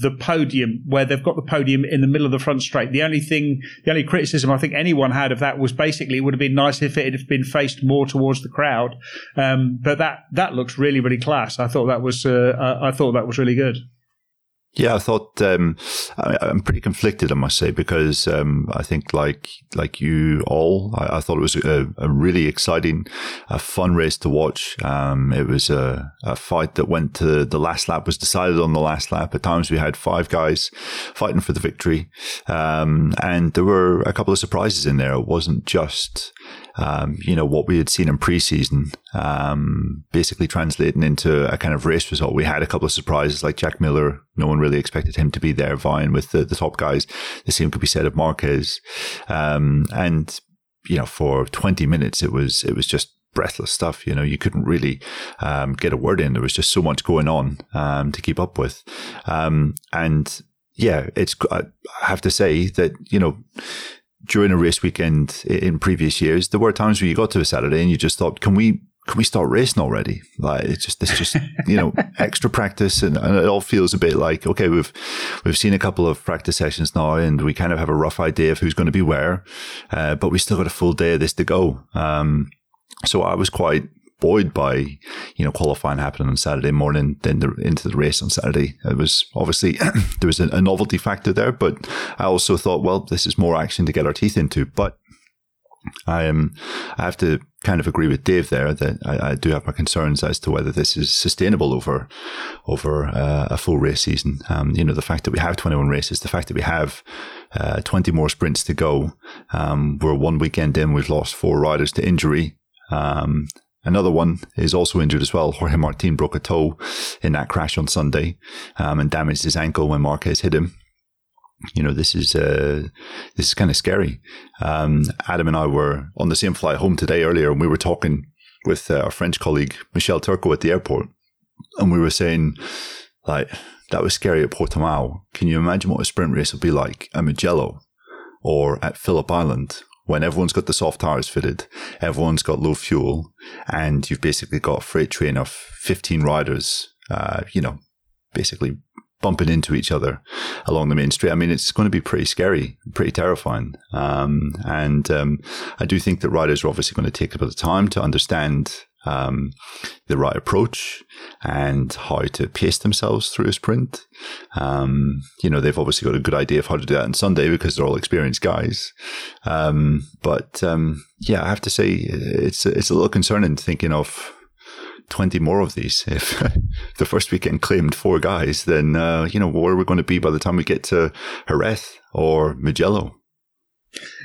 the podium where they've got the podium in the middle of the front straight. The only thing, the only criticism I think anyone had of that was basically it would have been nice if it had been faced more towards the crowd. Um, but that that looks really really class. I thought that was uh, I thought that was really good. Yeah, I thought um, I, am pretty conflicted, I must say, because um, I think like like you all, I, I thought it was a, a, really exciting, a fun race to watch. Um, it was a, a, fight that went to the last lap, was decided on the last lap. At times, we had five guys fighting for the victory, um, and there were a couple of surprises in there. It wasn't just um, you know, what we had seen in preseason, um, basically translating into a kind of race result. We had a couple of surprises like Jack Miller. No one really expected him to be there vying with the, the top guys. The same could be said of Marquez. Um, and, you know, for 20 minutes, it was, it was just breathless stuff. You know, you couldn't really um, get a word in. There was just so much going on um, to keep up with. Um, and yeah, it's, I have to say that, you know, during a race weekend in previous years, there were times where you got to a Saturday and you just thought, can we can we start racing already? Like it's just it's just you know extra practice, and, and, it all feels a bit like okay, we've we've seen a couple of practice sessions now, and we kind of have a rough idea of who's going to be where, uh, but we still got a full day of this to go. Um, so I was quite buoyed by, you know, qualifying happening on Saturday morning, then the, into the race on Saturday. It was obviously there was a, a, novelty factor there, but I also thought, well, this is more action to get our teeth into. But I am, I have to kind of agree with Dave there that I, I do have my concerns as to whether this is sustainable over over uh, a full race season. Um, you know, the fact that we have 21 races, the fact that we have uh, 20 more sprints to go. Um, we're one weekend in, we've lost four riders to injury. Um, Another one is also injured as well. Jorge Martin broke a toe in that crash on Sunday um, and damaged his ankle when Marquez hit him. You know, this is uh, this is kind of scary. Um, Adam and I were on the same flight home today earlier, and we were talking with uh, our French colleague Michel Turco at the airport, and we were saying, like, that was scary at Portimao. Can you imagine what a sprint race will be like at Mugello or at Phillip Island when everyone's got the soft tires fitted, everyone's got low fuel, and you've basically got a freight train of 15 riders, uh, you know, basically bumping into each other along the main street. I mean, it's going to be pretty scary, pretty terrifying. Um, and um, I do think that riders are obviously going to take a bit of time to understand um, the right approach and how to pace themselves through a sprint. Um, you know, they've obviously got a good idea of how to do that on Sunday because they're all experienced guys. Um, but um, yeah, I have to say it's it's a little concerning thinking of. 20 more of these. If the first weekend claimed four guys, then, uh, you know, where are we going to be by the time we get to Jerez or Mugello?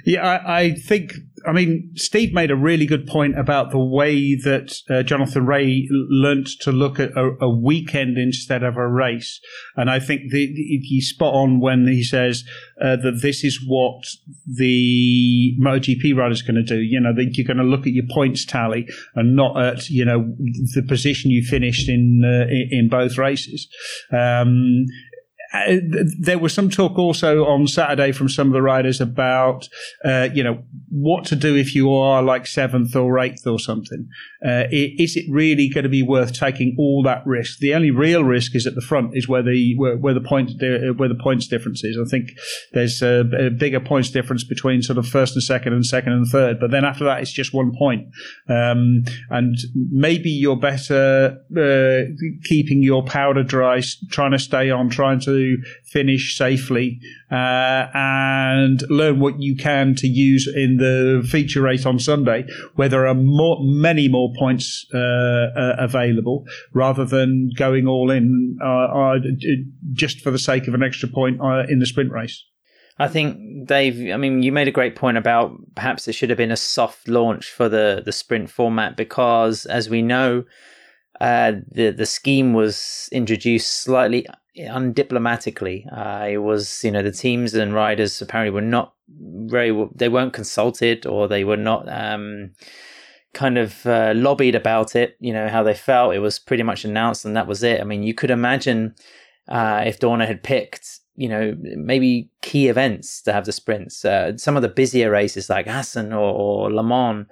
Yeah, I, I, think. I mean, Steve made a really good point about the way that uh, Jonathan Rea learnt to look at a, a, weekend instead of a race, and I think the, he's spot on when he says uh, that this is what the MotoGP riders are going to do. You know, that you're going to look at your points tally and not at you know the position you finished in uh, in both races. Um, uh, there was some talk also on Saturday from some of the riders about, uh, you know, what to do if you are like seventh or eighth or something. Uh, is it really going to be worth taking all that risk? The only real risk is at the front, is where the where, where the point where the points difference is. I think there's a, a, bigger points difference between sort of first and second and second and third, but then after that it's just one point. Um, and maybe you're better uh, keeping your powder dry, trying to stay on, trying to finish safely, uh, and learn what you can to use in the feature race on Sunday, where there are more, many more points uh, uh, available, rather than going all in uh, uh, just for the sake of an extra point uh, in the sprint race. I think Dave. I mean, you made a great point about perhaps it should have been a soft launch for the the sprint format because, as we know, uh, the the scheme was introduced slightly undiplomatically. Uh, it was, you know, the teams and riders apparently were not very, they weren't consulted or they were not um, kind of uh, lobbied about it, you know, how they felt. It was pretty much announced and that was it. I mean, you could imagine uh, if Dorna had picked, you know, maybe key events to have the sprints, uh, some of the busier races like Assen or, or Le Mans.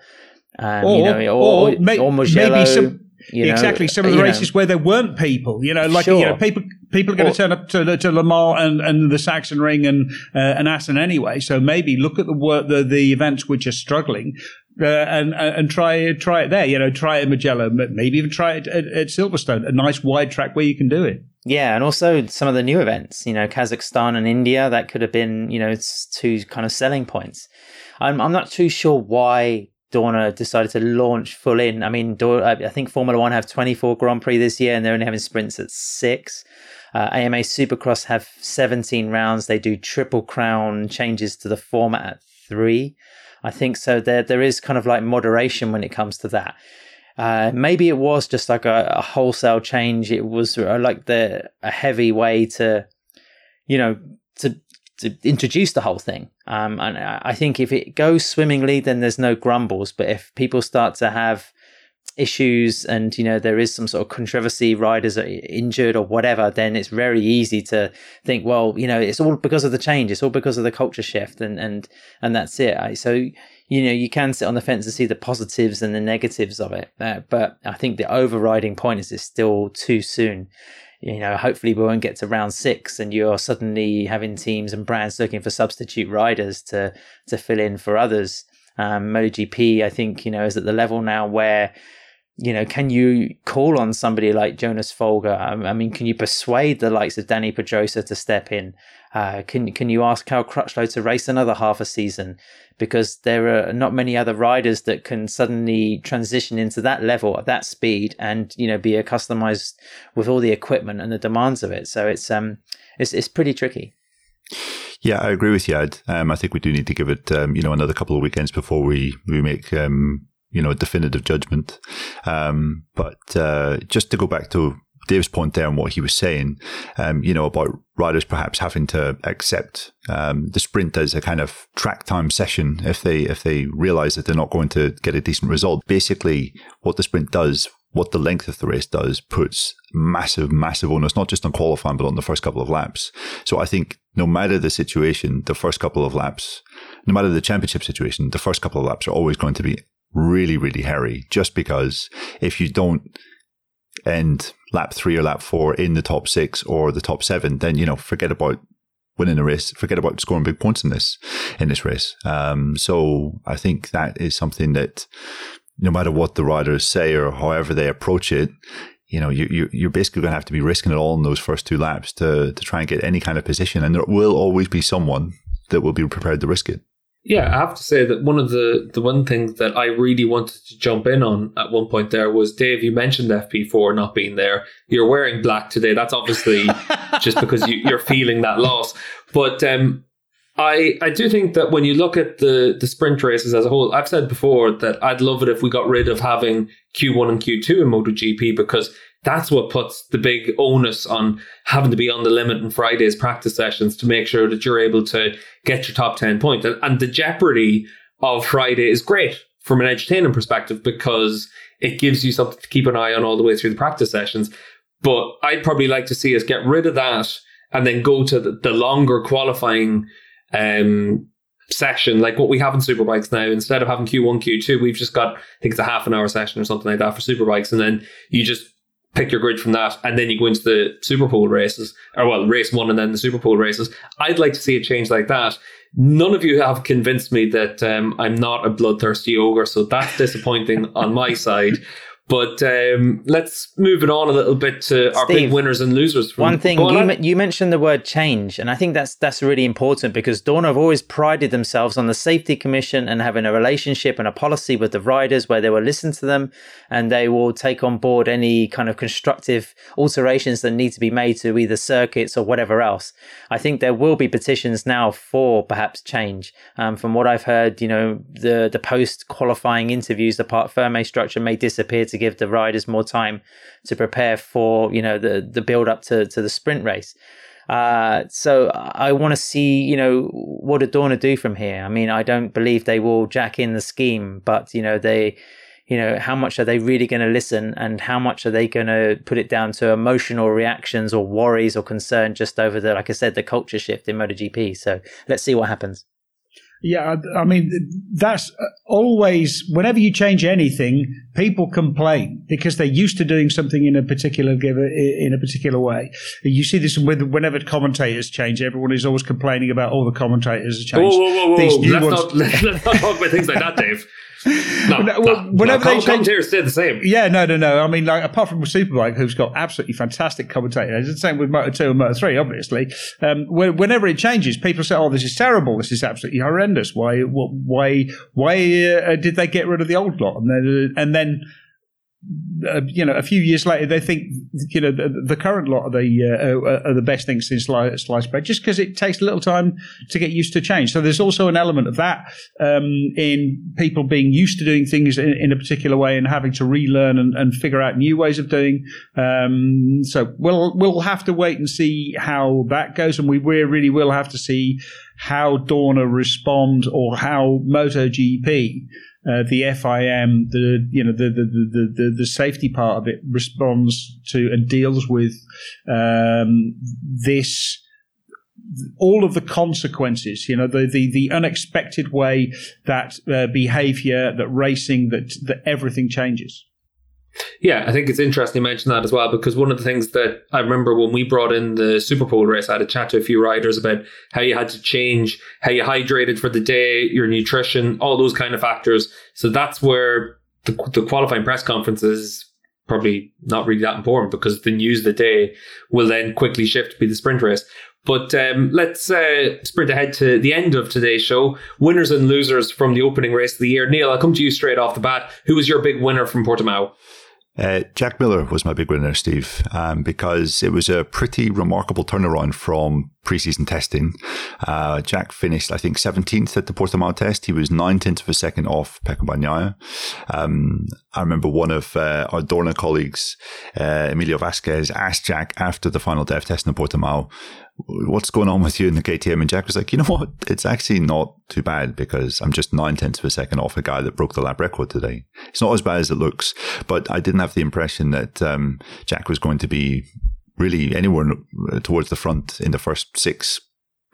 Um, or, you know, or, or, may, or Mugello, maybe some, you know, exactly some of the races know. where there weren't people. You know, like sure. you know, people people are going to turn up to, to Le Mans and, and the Sachsenring and uh, and Assen anyway. So maybe look at the work the the events which are struggling. Uh, and and try try it there, you know, try it at Mugello, maybe even try it at, at Silverstone, a nice wide track where you can do it. Yeah, and also some of the new events, you know, Kazakhstan and India, that could have been, you know, two kind of selling points. I'm, I'm not too sure why Dorna decided to launch full in. I mean, I think Formula One have 24 Grand Prix this year, and they're only having sprints at six. Uh, AMA Supercross have 17 rounds. They do triple crown changes to the format at three. I think so. There, there is kind of like moderation when it comes to that. Uh, maybe it was just like a, a wholesale change. It was uh, like the a heavy way to, you know, to to introduce the whole thing. Um, and I think if it goes swimmingly, then there's no grumbles. But if people start to have issues and you know there is some sort of controversy riders are injured or whatever then it's very easy to think well you know it's all because of the change it's all because of the culture shift and and and that's it so you know you can sit on the fence and see the positives and the negatives of it uh, but i think the overriding point is it's still too soon you know, hopefully we won't get to round six and you're suddenly having teams and brands looking for substitute riders to to fill in for others. Um, MotoGP, I think, you know, is at the level now where, you know, can you call on somebody like Jonas Folger? I mean, can you persuade the likes of Dani Pedrosa to step in? Uh, can can you ask Cal Crutchlow to race another half a season? Because there are not many other riders that can suddenly transition into that level at that speed and you know be customized with all the equipment and the demands of it. So it's um it's it's pretty tricky. Yeah, I agree with you. Um, I think we do need to give it um, you know another couple of weekends before we we make um, you know a definitive judgment. Um, but uh, just to go back to Dave's point there and what he was saying, um, you know, about riders perhaps having to accept um, the sprint as a kind of track time session if they if they realize that they're not going to get a decent result. Basically, what the sprint does, what the length of the race does, puts massive, massive onus not just on qualifying but on the first couple of laps. So I think no matter the situation, the first couple of laps, no matter the championship situation, the first couple of laps are always going to be really, really hairy. Just because if you don't end lap three or lap four in the top six or the top seven, then you know forget about winning a race. Forget about scoring big points in this in this race. Um, so I think that is something that no matter what the riders say or however they approach it, you know, you, you you're basically going to have to be risking it all in those first two laps to to try and get any kind of position, and there will always be someone that will be prepared to risk it. Yeah, I have to say that one of the the one thing that I really wanted to jump in on at one point there was Dave. You mentioned FP4 not being there. You're wearing black today. That's obviously just because you, are feeling that loss. But um, I I do think that when you look at the the sprint races as a whole, I've said before that I'd love it if we got rid of having Q1 and Q2 in MotoGP because that's what puts the big onus on having to be on the limit in Friday's practice sessions to make sure that you're able to get your top 10 points. And, and the jeopardy of Friday is great from an entertaining perspective because it gives you something to keep an eye on all the way through the practice sessions. But I'd probably like to see us get rid of that and then go to the, the longer qualifying um, session, like what we have in superbikes now. Instead of having Q1, Q2, we've just got, I think it's a half an hour session or something like that for superbikes. And then you just pick your grid from that, and then you go into the Super Superpole races, or well, race one and then the Super Superpole races. I'd like to see a change like that. None of you have convinced me that um, I'm not a bloodthirsty ogre, so that's disappointing on my side. But um, let's move it on a little bit to our big winners and losers. From, one thing you, m- you mentioned the word change, and I think that's that's really important because Dorna have always prided themselves on the safety commission and having a relationship and a policy with the riders where they will listen to them and they will take on board any kind of constructive alterations that need to be made to either circuits or whatever else. I think there will be petitions now for perhaps change. Um, from what I've heard, you know, the the post qualifying interviews, the parc fermé structure may disappear to give the riders more time to prepare for you know the the build up to to the sprint race. Uh, so I want to see, you know, what did Dorna do from here? I mean, I don't believe they will jack in the scheme, but you know, they, you know, how much are they really going to listen, and how much are they going to put it down to emotional reactions or worries or concern just over the, like I said, the culture shift in MotoGP. So let's see what happens. Yeah, I mean, that's always, whenever you change anything, people complain because they're used to doing something in a particular in a particular way. You see this with whenever commentators change, everyone is always complaining about all the commentators have changed. Whoa, whoa, whoa, whoa. Let's, not, let's not talk about things like that, Dave. No, well, no, whenever no, they commentators stay the same. Yeah, no, no, no. I mean, like apart from Superbike, who's got absolutely fantastic commentators, it's the same with Moto Two and Moto Three, obviously. Um, whenever it changes, people say, "Oh, this is terrible. This is absolutely horrendous. Why, why, why uh, did they get rid of the old lot?" And then, and then uh, you know, a few years later, they think you know the, the current lot are the uh, are the best things since sliced bread, just because it takes a little time to get used to change. So there's also an element of that um, in people being used to doing things in, in, a particular way and having to relearn and, and figure out new ways of doing. Um, so we'll we'll have to wait and see how that goes, and we really will have to see how Dorna respond or how MotoGP uh, the FIM, the you know the, the the, the the safety part of it responds to and deals with um, this all of the consequences, you know, the, the, the unexpected way that uh, behavior, that racing, that, that everything changes. Yeah, I think it's interesting you mention that as well because one of the things that I remember when we brought in the Superpole race, I had a chat to a few riders about how you had to change how you hydrated for the day, your nutrition, all those kind of factors. So that's where the, the qualifying press conference is probably not really that important because the news of the day will then quickly shift to be the sprint race. But um, let's uh, sprint ahead to the end of today's show. Winners and losers from the opening race of the year. Neil, I'll come to you straight off the bat. Who was your big winner from Portimao? Uh, Jack Miller was my big winner, Steve, um, because it was a pretty remarkable turnaround from preseason testing. Uh, Jack finished, I think, 17th at the Portimao test. He was nine tenths of a second off Bagnaia. Um, I remember one of uh, our Dorna colleagues, uh, Emilio Vasquez, asked Jack after the final dev test in Portimao, what's going on with you in the KTM? And Jack was like, you know what? It's actually not too bad because I'm just nine tenths of a second off a guy that broke the lap record today. It's not as bad as it looks, but I didn't have the impression that um, Jack was going to be really anywhere towards the front in the first six,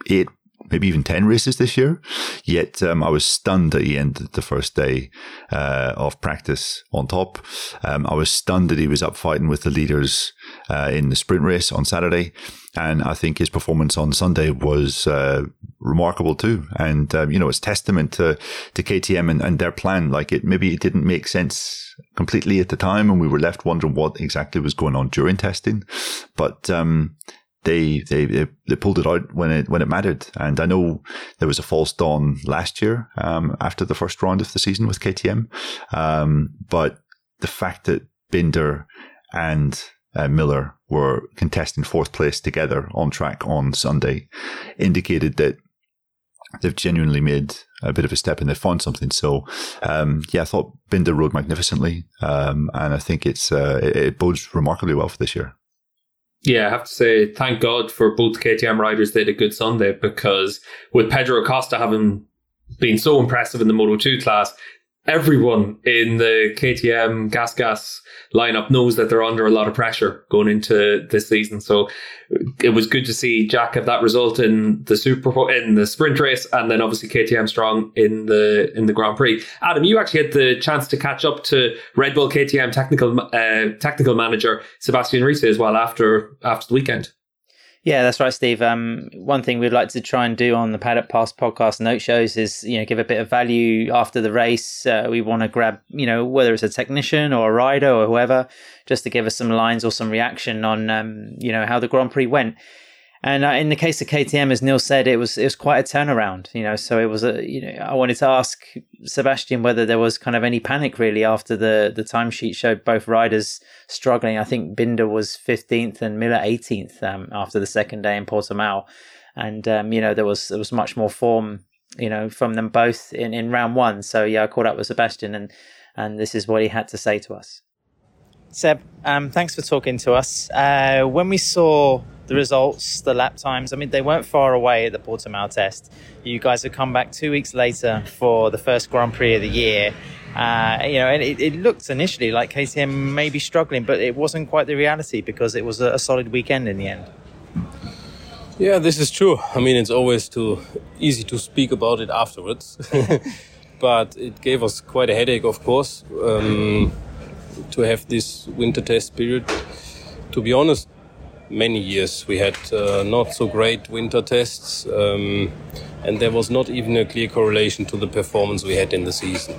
eight maybe even 10 races this year. Yet um, I was stunned at the end of the first day uh, of practice on top. Um, I was stunned that he was up fighting with the leaders uh, in the sprint race on Saturday. And I think his performance on Sunday was uh, remarkable too. And, um, you know, it's testament to, to KTM and, and their plan. Like it, maybe it didn't make sense completely at the time and we were left wondering what exactly was going on during testing. But, um, they, they they pulled it out when it when it mattered. And I know there was a false dawn last year um, after the first round of the season with KTM, um, but the fact that Binder and uh, Miller were contesting fourth place together on track on Sunday indicated that they've genuinely made a bit of a step and they found something. So, um, yeah, I thought Binder rode magnificently, um, and I think it's uh, it, it bodes remarkably well for this year. Yeah, I have to say, thank God for both KTM riders. They had a good Sunday because with Pedro Acosta having been so impressive in the Moto 2 class, everyone in the KTM Gas Gas lineup knows that they're under a lot of pressure going into this season. So it was good to see Jack have that result in the super in the sprint race, and then obviously KTM strong in the in the Grand Prix. Adam, you actually had the chance to catch up to Red Bull KTM technical uh, technical manager Sebastian Risse as well after after the weekend. Yeah, that's right, Steve. Um, one thing we'd like to try and do on the Paddock Pass podcast note shows is, you know, give a bit of value after the race. Uh, we want to grab, you know, whether it's a technician or a rider or whoever, just to give us some lines or some reaction on, um, you know, how the Grand Prix went. And uh, in the case of KTM, as Neil said, it was it was quite a turnaround, you know. So it was a you know I wanted to ask Sebastian whether there was kind of any panic really after the the timesheet showed both riders struggling. I think Binder was fifteenth and Miller eighteenth um, after the second day in Portimao, and um, you know there was there was much more form you know from them both in in round one. So yeah, I caught up with Sebastian and and this is what he had to say to us. Seb, um, thanks for talking to us. Uh, when we saw the results, the lap times, I mean, they weren't far away at the Portimao test. You guys have come back two weeks later for the first Grand Prix of the year. Uh, you know, and it, it, looked initially like KTM may be struggling, but it wasn't quite the reality because it was a, a solid weekend in the end. Yeah, this is true. I mean, it's always too easy to speak about it afterwards, but it gave us quite a headache, of course, um, to have this winter test period. To be honest, many years we had uh, not so great winter tests, um, and there was not even a clear correlation to the performance we had in the season.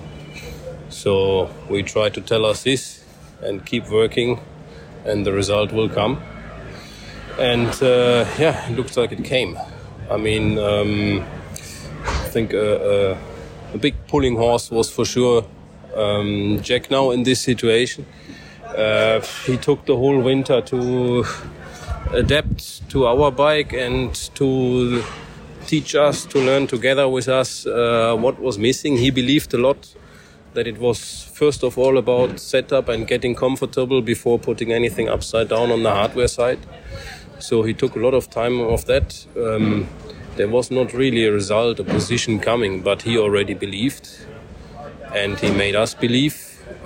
So we try to tell us this and keep working, and the result will come. And uh, yeah, it looks like it came. I mean, um, I think a, a, a, big pulling horse was for sure um, Jack now in this situation. Uh, he took the whole winter to adapt to our bike and to teach us, to learn together with us uh, what was missing. He believed a lot that it was first of all about setup and getting comfortable before putting anything upside down on the hardware side. So he took a lot of time of that. Um, there was not really a result, a position coming, but he already believed, and he made us believe.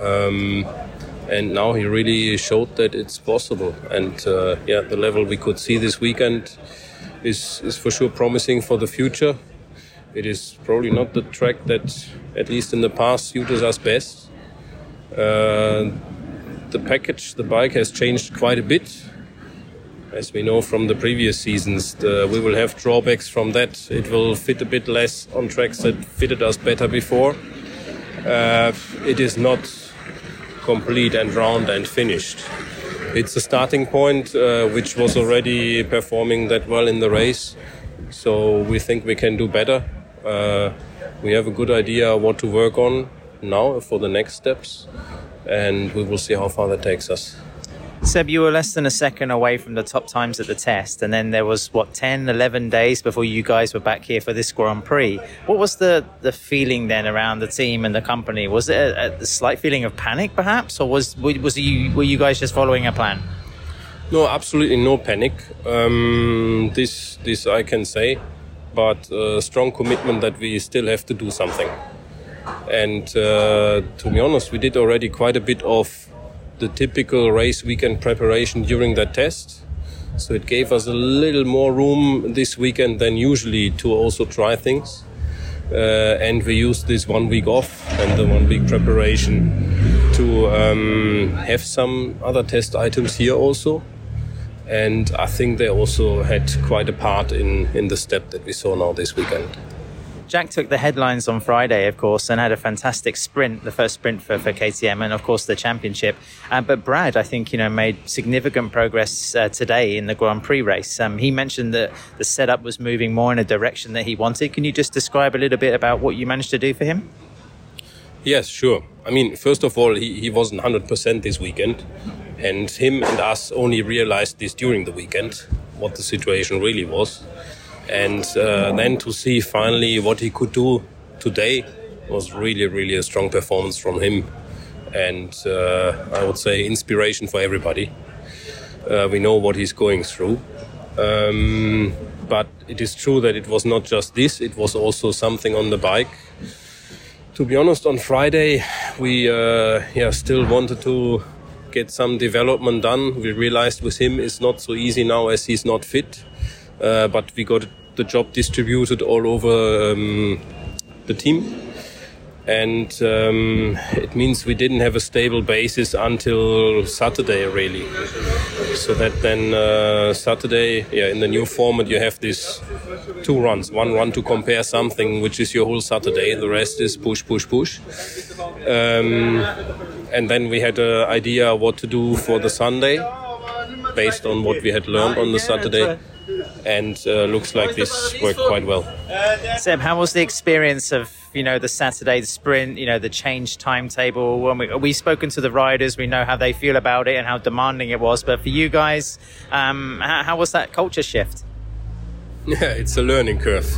Um, and now he really showed that it's possible. And uh, yeah, the level we could see this weekend is is for sure promising for the future. It is probably not the track that, at least in the past, suited us best. Uh, the package, the bike has changed quite a bit. As we know from the previous seasons, the, we will have drawbacks from that. It will fit a bit less on tracks that fitted us better before. Uh, it is not complete and round and finished. It's a starting point uh, which was already performing that well in the race. So we think we can do better. Uh, we have a good idea what to work on now for the next steps, and we will see how far that takes us. Seb, you were less than a second away from the top times at the test, and then there was what 10, 11 days before you guys were back here for this Grand Prix. What was the the feeling then around the team and the company? Was it a, a slight feeling of panic, perhaps, or was was you were you guys just following a plan? No, absolutely no panic. Um, this this I can say but a strong commitment that we still have to do something. And uh, to be honest, we did already quite a bit of the typical race weekend preparation during that test. So it gave us a little more room this weekend than usually to also try things. Uh, and we used this one week off and the one week preparation to um, have some other test items here also and I think they also had quite a part in, in the step that we saw now this weekend. Jack took the headlines on Friday, of course, and had a fantastic sprint, the first sprint for, for KTM, and of course the championship. Uh, but Brad, I think, you know, made significant progress uh, today in the Grand Prix race. Um, he mentioned that the setup was moving more in a direction that he wanted. Can you just describe a little bit about what you managed to do for him? Yes, sure. I mean, first of all, he, he wasn't 100% this weekend. And him and us only realized this during the weekend, what the situation really was. And uh, then to see finally what he could do today was really, really a strong performance from him. And uh, I would say inspiration for everybody. Uh, we know what he's going through. Um, but it is true that it was not just this, it was also something on the bike. To be honest, on Friday, we uh, yeah, still wanted to get some development done. We realized with him it's not so easy now as he's not fit, uh, but we got the job distributed all over um, the team. And um, it means we didn't have a stable basis until Saturday, really. So that then uh, Saturday, yeah, in the new format, you have these two runs. One run to compare something, which is your whole Saturday. The rest is push, push, push. Um, and then we had an idea what to do for the Sunday based on what we had learned on the Saturday. And uh, looks like this worked quite well. Seb, how was the experience of you know the Saturday sprint? You know the changed timetable. When we we've spoken to the riders, we know how they feel about it and how demanding it was. But for you guys, um, how, how was that culture shift? Yeah, it's a learning curve.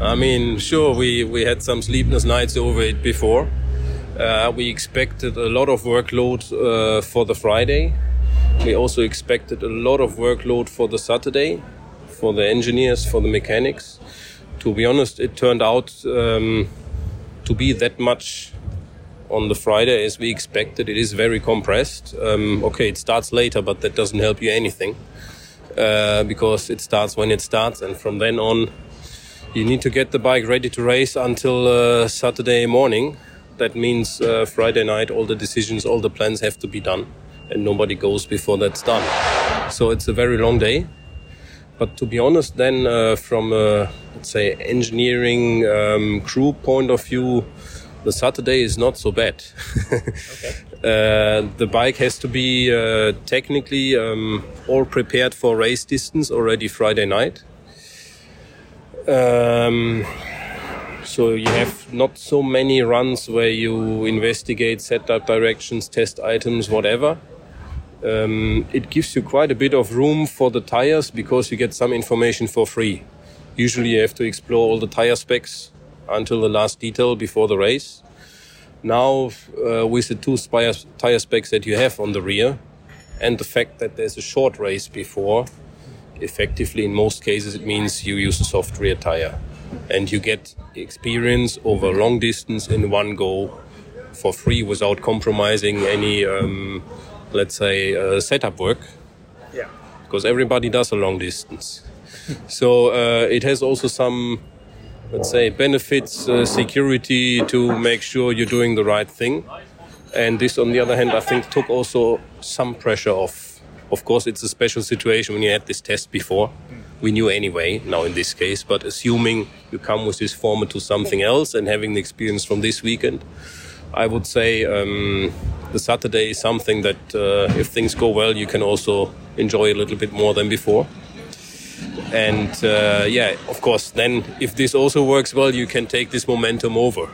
I mean, sure, we, we had some sleepless nights over it before, Uh, we expected a lot of workload uh, for the Friday. We also expected a lot of workload for the Saturday, for the engineers, for the mechanics. To be honest, it turned out um, to be that much on the Friday as we expected. It is very compressed. Um, okay, it starts later, but that doesn't help you anything uh, because it starts when it starts, and from then on, you need to get the bike ready to race until uh, Saturday morning. That means uh, Friday night, all the decisions, all the plans have to be done, and nobody goes before that's done. So it's a very long day. But to be honest, then uh, from a, let's say engineering um, crew point of view, the Saturday is not so bad. okay. uh, the bike has to be uh, technically um, all prepared for race distance already Friday night. Um, so you have not so many runs where you investigate setup directions, test items, whatever. Um, it gives you quite a bit of room for the tires because you get some information for free. Usually you have to explore all the tire specs until the last detail before the race. Now, uh, with the two tire specs that you have on the rear, and the fact that there's a short race before, effectively in most cases it means you use a soft rear tire, and you get experience over long distance in one go for free without compromising any, um, let's say, uh, setup work. Yeah. Because everybody does a long distance. so uh, it has also some let's say, benefits uh, security to make sure you're doing the right thing. And this, on the other hand, I think took also some pressure off. Of course, it's a special situation when you had this test before. We knew anyway, now in this case, but assuming you come with this format to something else and having the experience from this weekend, I would say um, the Saturday is something that, uh, if things go well, you can also enjoy a little bit more than before and uh, yeah, of course, then if this also works well, you can take this momentum over.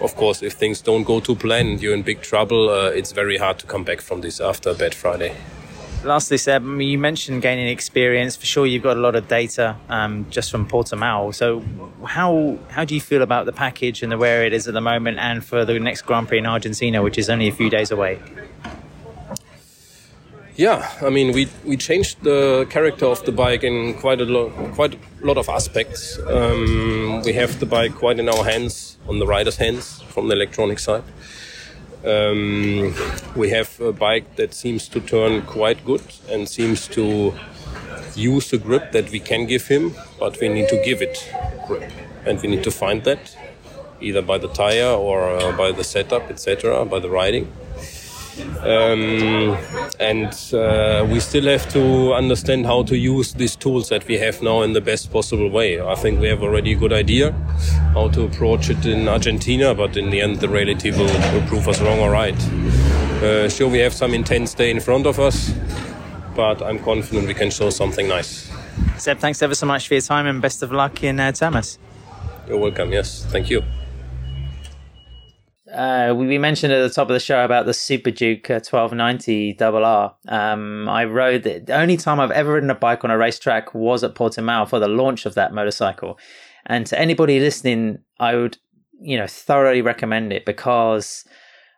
Of course, if things don't go to plan, you're in big trouble. Uh, it's very hard to come back from this after bad Friday. Lastly, Seb, you mentioned gaining experience. For sure, you've got a lot of data um, just from Portimao. So, how how do you feel about the package and the where it is at the moment, and for the next Grand Prix in Argentina, which is only a few days away? Yeah, I mean, we we changed the character of the bike in quite a lot, quite a lot of aspects. Um, we have the bike quite in our hands, on the rider's hands, from the electronic side. Um, we have a bike that seems to turn quite good and seems to use the grip that we can give him, but we need to give it grip, and we need to find that either by the tire or uh, by the setup, etc., by the riding. Um, and uh, we still have to understand how to use these tools that we have now in the best possible way. I think we have already a good idea how to approach it in Argentina, but in the end, the reality will, will prove us wrong or right. Uh, sure, we have some intense day in front of us, but I'm confident we can show something nice. Seb, thanks ever so much for your time and best of luck in uh, Termas. You're welcome, yes. Thank you. Uh, we, mentioned at the top of the show about the Super Duke uh, 1290 RR. Um, I rode the, the only time I've ever ridden a bike on a racetrack was at Portimao for the launch of that motorcycle. And to anybody listening, I would, you know, thoroughly recommend it because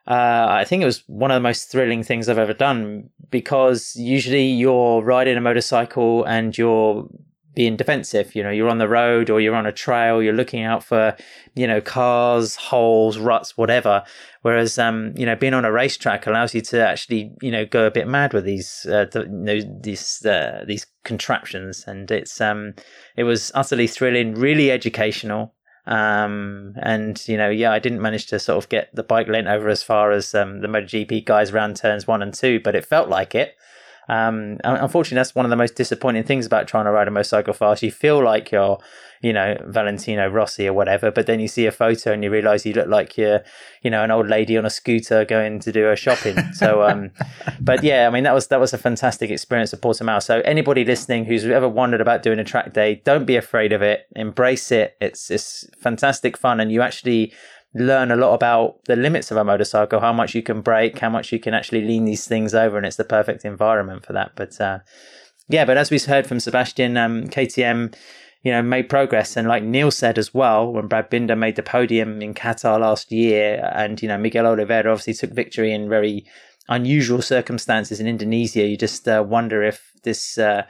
uh, I think it was one of the most thrilling things I've ever done because usually you're riding a motorcycle and you're being defensive. You know, you're on the road or you're on a trail, you're looking out for, you know, cars, holes, ruts, whatever. Whereas, um, you know, being on a racetrack allows you to actually, you know, go a bit mad with these, uh, the, you know, these, uh, these contraptions. And it's, um, it was utterly thrilling, really educational. Um, and you know, yeah, I didn't manage to sort of get the bike lent over as far as um, the MotoGP guys around turns one and two, but it felt like it. Um, unfortunately, that's one of the most disappointing things about trying to ride a motorcycle fast. You feel like you're, you know, Valentino Rossi or whatever, but then you see a photo and you realize you look like you're, you know, an old lady on a scooter going to do her shopping. so, um, but yeah, I mean, that was that was a fantastic experience at Portimao. So, anybody listening who's ever wondered about doing a track day, don't be afraid of it. Embrace it. It's it's fantastic fun, and you actually learn a lot about the limits of a motorcycle, how much you can brake, how much you can actually lean these things over, and it's the perfect environment for that. But uh, yeah, but as we've heard from Sebastian, um, KTM you know, made progress. And like Neil said as well, when Brad Binder made the podium in Qatar last year, and you know, Miguel Oliveira obviously took victory in very unusual circumstances in Indonesia. You just uh, wonder if this uh,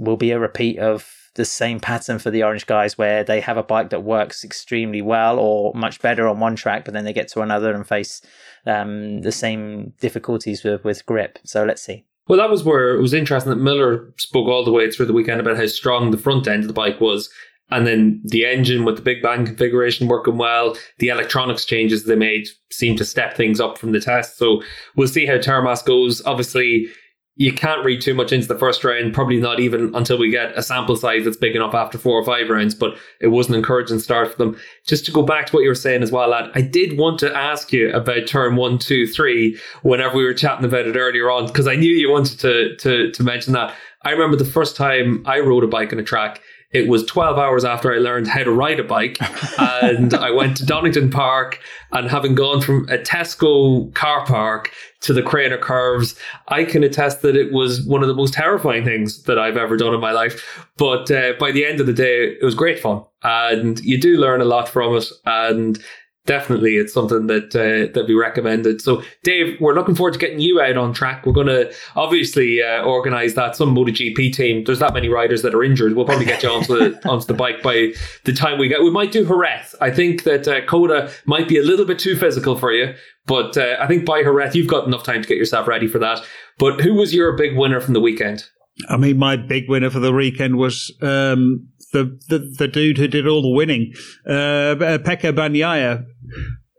will be a repeat of the same pattern for the Orange guys, where they have a bike that works extremely well or much better on one track, but then they get to another and face um, the same difficulties with, with grip. So let's see. Well, that was where it was interesting that Miller spoke all the way through the weekend about how strong the front end of the bike was. And then the engine with the big bang configuration working well, the electronics changes they made seem to step things up from the test. So we'll see how Termas goes. Obviously, you can't read too much into the first round, probably not even until we get a sample size that's big enough after four or five rounds, but it was an encouraging start for them. Just to go back to what you were saying as well, lad, I did want to ask you about turn one, two, three, whenever we were chatting about it earlier on, because I knew you wanted to, to, to mention that. I remember the first time I rode a bike on a track, it was 12 hours after I learned how to ride a bike. and I went to Donington Park and having gone from a Tesco car park to the Craner Curves, I can attest that it was one of the most terrifying things that I've ever done in my life. But uh, by the end of the day, it was great fun. And you do learn a lot from it. And definitely it's something that uh, that we recommended. So, Dave, we're looking forward to getting you out on track. We're going to obviously uh, organise that. Some MotoGP team. There's that many riders that are injured. We'll probably get you onto the onto the bike by the time we get. We might do Jerez. I think that uh, COTA might be a little bit too physical for you, but uh, I think by Jerez you've got enough time to get yourself ready for that. But who was your big winner from the weekend? I mean, my big winner for the weekend was um, the, the, the dude who did all the winning, uh, Pecco Bagnaia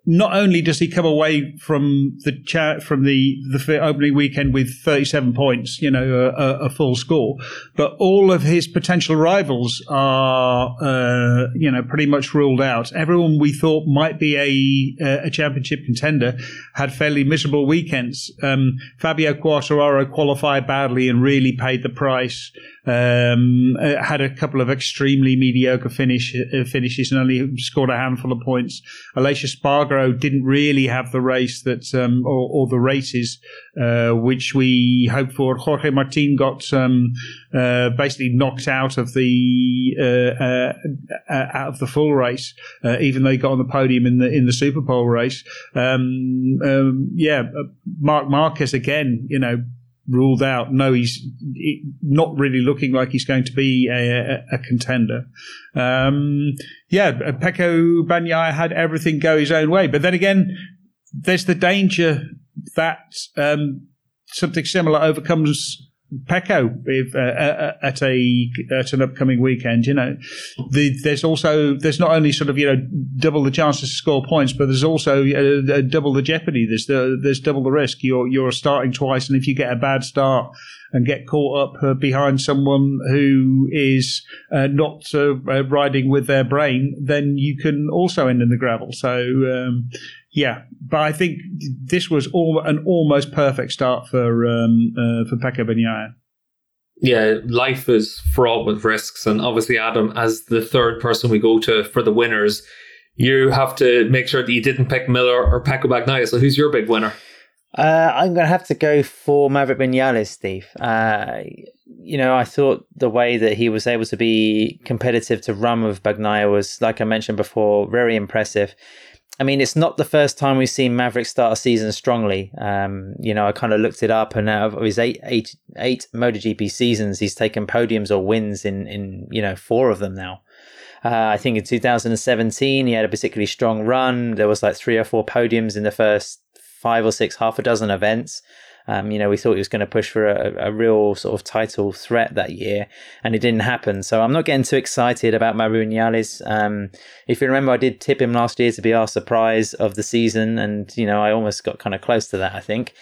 not only does he come away from the chat from the the opening weekend with 37 points, you know, a, a full score, but all of his potential rivals are, uh, you know, pretty much ruled out. Everyone we thought might be a a championship contender had fairly miserable weekends. Um, Fabio Quartararo qualified badly and really paid the price. Um, uh, had a couple of extremely mediocre finish uh, finishes and only scored a handful of points. Aleix Espargaro didn't really have the race that um, or, or, the races uh, which we hoped for. Jorge Martin got um, uh, basically knocked out of the uh, uh, out of the full race, even though he got on the podium in the in the Superpole race. Um, um yeah, Marc Marquez again, you know ruled out. No, he's not really looking like he's going to be a, a, a contender. Um, yeah, Pecco Bagnaia had everything go his own way. But then again, there's the danger that um, something similar overcomes Pecco if, uh, uh, at a at an upcoming weekend. You know, the, there's also there's not only sort of you know double the chances to score points, but there's also uh, double the jeopardy. There's the, there's double the risk. You're you're starting twice, and if you get a bad start and get caught up uh, behind someone who is uh, not uh, riding with their brain, then you can also end in the gravel. So. Um, yeah, but I think this was all an almost perfect start for um, uh, for Pecco Bagnaia. Yeah, life is fraught with risks, and obviously, Adam, as the third person we go to for the winners, you have to make sure that you didn't pick Miller or Pecco Bagnaia. So, who's your big winner? Uh, I'm going to have to go for Maverick Vinales, Steve. Uh, you know, I thought the way that he was able to be competitive to run with Bagnaia was, like I mentioned before, very impressive. I mean, it's not the first time we've seen Maverick start a season strongly. Um, you know, I kind of looked it up, and out of his eight, eight, eight MotoGP seasons, he's taken podiums or wins in, in you know, four of them now. Uh, I think in 2017, he had a particularly strong run. There was like three or four podiums in the first five or six, half a dozen events. Um, you know, we thought he was going to push for a, a, real sort of title threat that year, and it didn't happen. So I'm not getting too excited about Maverick Vinales. Um, if you remember, I did tip him last year to be our surprise of the season, and you know, I almost got kind of close to that, I think.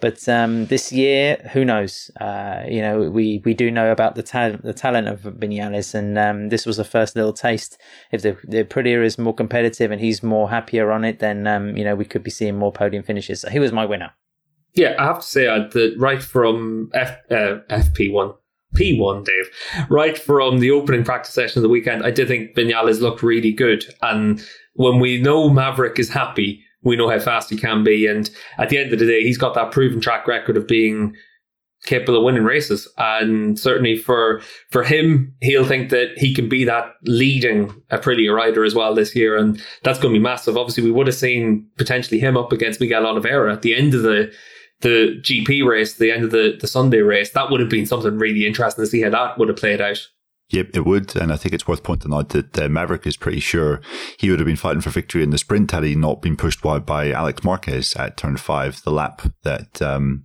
But um, this year, who knows? Uh, you know, we, we do know about the talent the talent of Vinales, and um, this was the first little taste. If the the Aprilia is more competitive and he's more happier on it, then um, you know we could be seeing more podium finishes. So he was my winner. Yeah, I have to say uh, that right from F, uh, FP1, P1, Dave, right from the opening practice session of the weekend, I did think Vinales looked really good. And when we know Maverick is happy, we know how fast he can be. And at the end of the day, he's got that proven track record of being capable of winning races. And certainly for for him, he'll think that he can be that leading Aprilia rider as well this year. And that's going to be massive. Obviously, we would have seen potentially him up against Miguel Oliveira at the end of the the GP race, the end of the, the Sunday race. That would have been something really interesting to see how that would have played out. Yep, it would. And I think it's worth pointing out that uh, Maverick is pretty sure he would have been fighting for victory in the sprint had he not been pushed wide by Alex Marquez at turn five, the lap that um,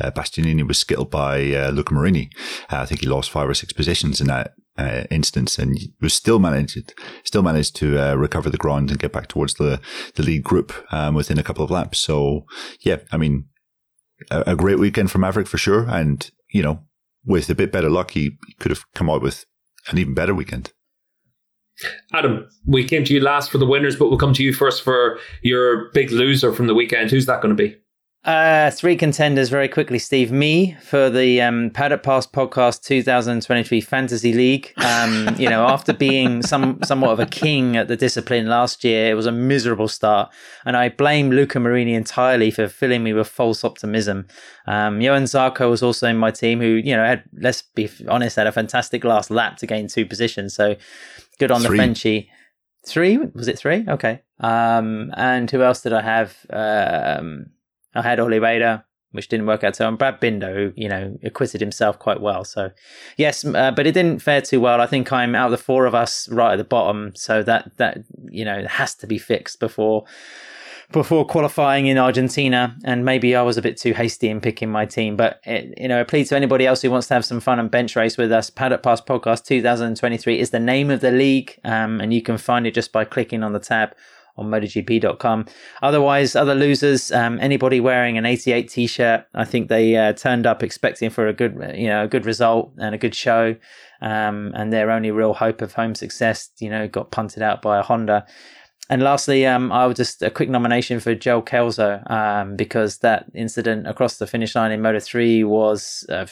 uh, Bastianini was skittled by uh, Luca Marini. Uh, I think he lost five or six positions in that uh, instance and was still managed still managed to uh, recover the ground and get back towards the the lead group um, within a couple of laps. So yeah, I mean, a, great weekend for Maverick for sure, and you know, with a bit better luck, he could have come out with an even better weekend. Adam, we came to you last for the winners, but we'll come to you first for your big loser from the weekend. Who's that going to be? Uh, three contenders very quickly, Steve. Me for the um, Paddock Pass Podcast 2023 Fantasy League. Um, you know, after being some somewhat of a king at the discipline last year, it was a miserable start, and I blame Luca Marini entirely for filling me with false optimism. Um, Johann Zarco was also in my team, who you know had let's be honest, had a fantastic last lap to gain two positions. So good on three. the Frenchy. Three was it three? Okay. Um, and who else did I have? Um, I had Oliveira, which didn't work out so, and Brad Binder, who you know acquitted himself quite well. So yes, uh, but it didn't fare too well. I think I'm out of the four of us right at the bottom, so that that you know has to be fixed before before qualifying in Argentina. And maybe I was a bit too hasty in picking my team, but it, you know, a plea to anybody else who wants to have some fun and bench race with us. Paddock Pass Podcast 2023 is the name of the league, um, and you can find it just by clicking on the tab on MotoGP.com. Otherwise, other losers, um, anybody wearing an 88 t-shirt, I think they uh, turned up expecting for a good, you know, a good result and a good show. Um, and their only real hope of home success, you know, got punted out by a Honda. And lastly, um, I would just a quick nomination for Joel Kelso um, because that incident across the finish line in Moto 3 was uh,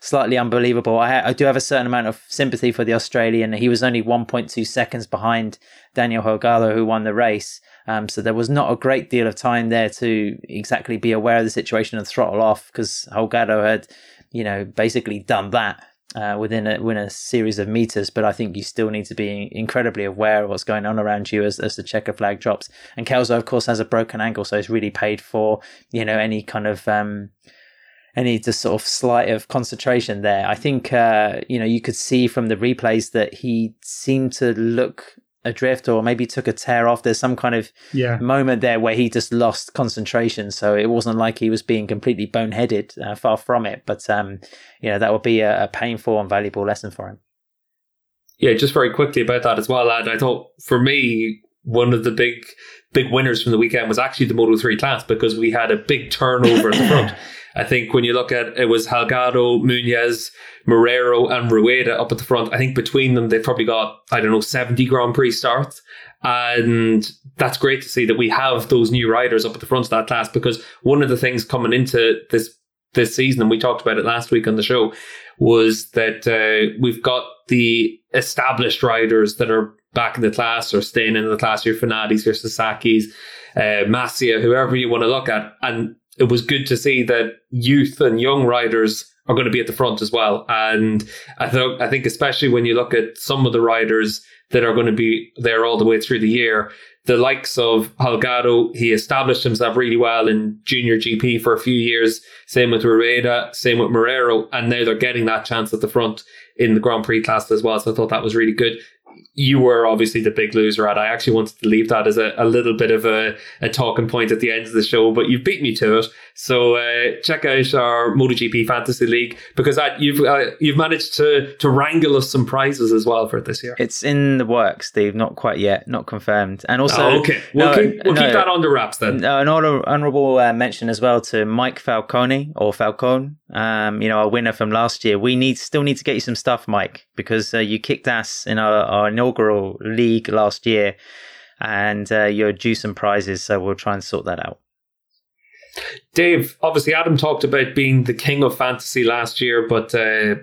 slightly unbelievable. I, I do have a certain amount of sympathy for the Australian. He was only 1.2 seconds behind Daniel Holgado, who won the race. Um, so there was not a great deal of time there to exactly be aware of the situation and throttle off because Holgado had, you know, basically done that. Uh, within a within a series of meters, but I think you still need to be incredibly aware of what's going on around you as, as the checker flag drops. And Kelso, of course, has a broken ankle, so it's really paid for you know any kind of um, any just sort of slight of concentration there. I think uh, you know you could see from the replays that he seemed to look adrift or maybe took a tear off. There's some kind of yeah. moment there where he just lost concentration. So it wasn't like he was being completely boneheaded, uh, far from it. But um, you know that would be a, a, painful and valuable lesson for him. Yeah, just very quickly about that as well, lad. I thought for me one of the big big winners from the weekend was actually the Moto 3 class because we had a big turnover at the front. I think when you look at it was Holgado, Munoz, Moreira, and Rueda up at the front. I think between them they've probably got I don't know seventy Grand Prix starts, and that's great to see that we have those new riders up at the front of that class because one of the things coming into this this season, and we talked about it last week on the show, was that uh, we've got the established riders that are back in the class or staying in the class, your Fenatis, your Sasakis, uh, Masia, whoever you want to look at. And it was good to see that youth and young riders are going to be at the front as well. And I think I think especially when you look at some of the riders that are going to be there all the way through the year, the likes of Holgado, he established himself really well in junior GP for a few years. Same with Rueda, same with Moreira, and now they're getting that chance at the front in the Grand Prix class as well. So I thought that was really good you were obviously the big loser at. I actually wanted to leave that as a, a little bit of a, a talking point at the end of the show, but you've beat me to it. So uh, check out our MotoGP Fantasy League because I, you've uh, you've managed to to wrangle us some prizes as well for this year. It's in the works, Steve. Not quite yet, not confirmed. And also, oh, okay, we'll, no, keep, we'll no, keep that under wraps then. No, an honourable uh, mention as well to Mike Falcone or Falcone. Um, you know, our winner from last year. We need still need to get you some stuff, Mike, because uh, you kicked ass in our, our inaugural league last year, and uh, you're due some prizes. So we'll try and sort that out. Dave, obviously, Adam talked about being the king of fantasy last year, but uh,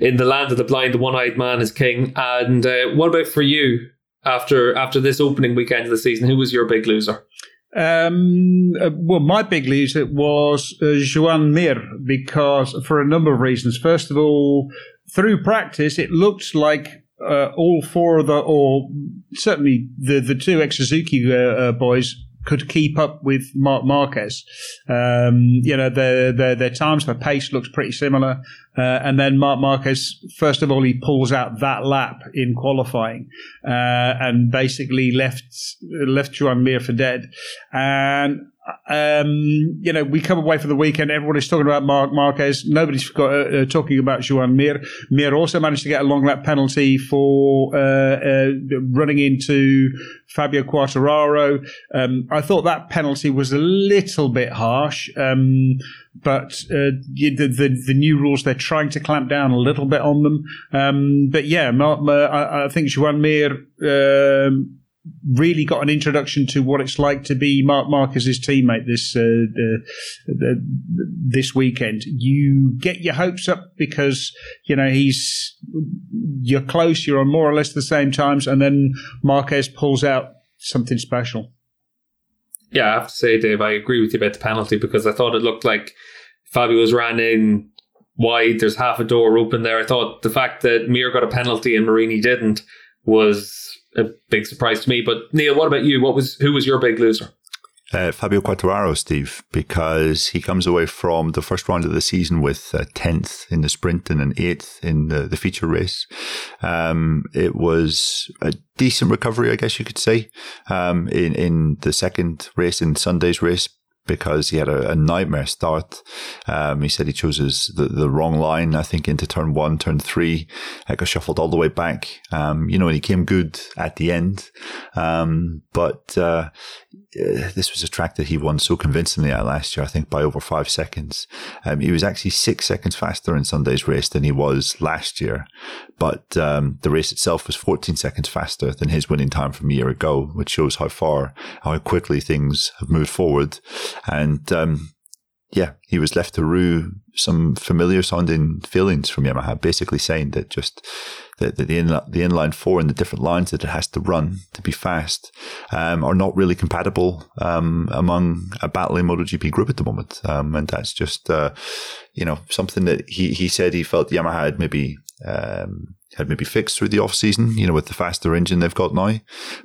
in the land of the blind, the one-eyed man is king. And uh, what about for you after after this opening weekend of the season? Who was your big loser? Um, uh, well, my big loser was uh, Joan Mir because for a number of reasons. First of all, through practice, it looked like uh, all four of the, or certainly the the two ex Suzuki uh, uh, boys could keep up with Marc Marquez. Um, you know, their, their, their times, their pace looks pretty similar. Uh, and then Marc Marquez, first of all, he pulls out that lap in qualifying, uh, and basically left, left Joan Mir for dead. And um, you know, we come away for the weekend. Everyone is talking about Marc Marquez. Nobody's uh, uh, talking about Joan Mir. Mir also managed to get a long lap penalty for uh, uh, running into Fabio Quartararo. Um, I thought that penalty was a little bit harsh, um, but uh, the, the, the new rules they're trying to clamp down a little bit on them. Um, but yeah, I, I, think Joan Mir um, really got an introduction to what it's like to be Marc Marquez's teammate this uh, uh, this weekend. You get your hopes up because you know he's you're close, you're on more or less the same times, and then Marquez pulls out something special. Yeah, I have to say, Dave, I agree with you about the penalty because I thought it looked like Fabio was ran in wide. There's half a door open there. I thought the fact that Mir got a penalty and Marini didn't was a big surprise to me. But Neil, what about you? What was who was your big loser? Uh, Fabio Quartararo, Steve, because he comes away from the first round of the season with a 10th in the sprint and an 8th in the, the feature race. Um, it was a decent recovery, I guess you could say, um, in, in the second race, in Sunday's race, because he had a, a nightmare start. Um, he said he chose his, the, the wrong line, I think, into turn one, turn three. I got shuffled all the way back. Um, you know, and he came good at the end. Um, but uh, uh, this was a track that he won so convincingly at last year, I think by over five seconds. Um, he was actually six seconds faster in Sunday's race than he was last year. But um, the race itself was 14 seconds faster than his winning time from a year ago, which shows how far, how quickly things have moved forward. And um, yeah, he was left to rue some familiar sounding feelings from Yamaha, basically saying that just the, the, the, in, the inline four and the different lines that it has to run to be fast um, are not really compatible um, among a battling MotoGP group at the moment. Um, and that's just, uh, you know, something that he, he said he felt Yamaha had maybe um, had maybe fixed through the off season, you know, with the faster engine they've got now.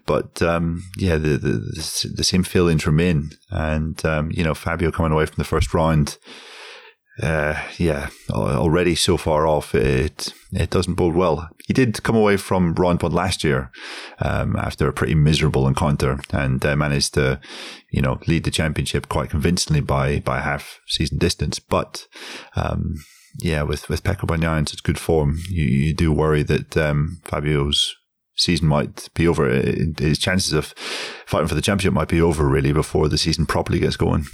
But um, yeah, the, the, the same feelings remain, and um, you know, Fabio coming away from the first round. Uh, yeah, already so far off, it it doesn't bode well. He did come away from round one last year um, after a pretty miserable encounter and uh, managed to, you know, lead the championship quite convincingly by by half season distance. But um, yeah, with with in such good form, you, you do worry that um, Fabio's season might be over. His chances of fighting for the championship might be over really before the season properly gets going.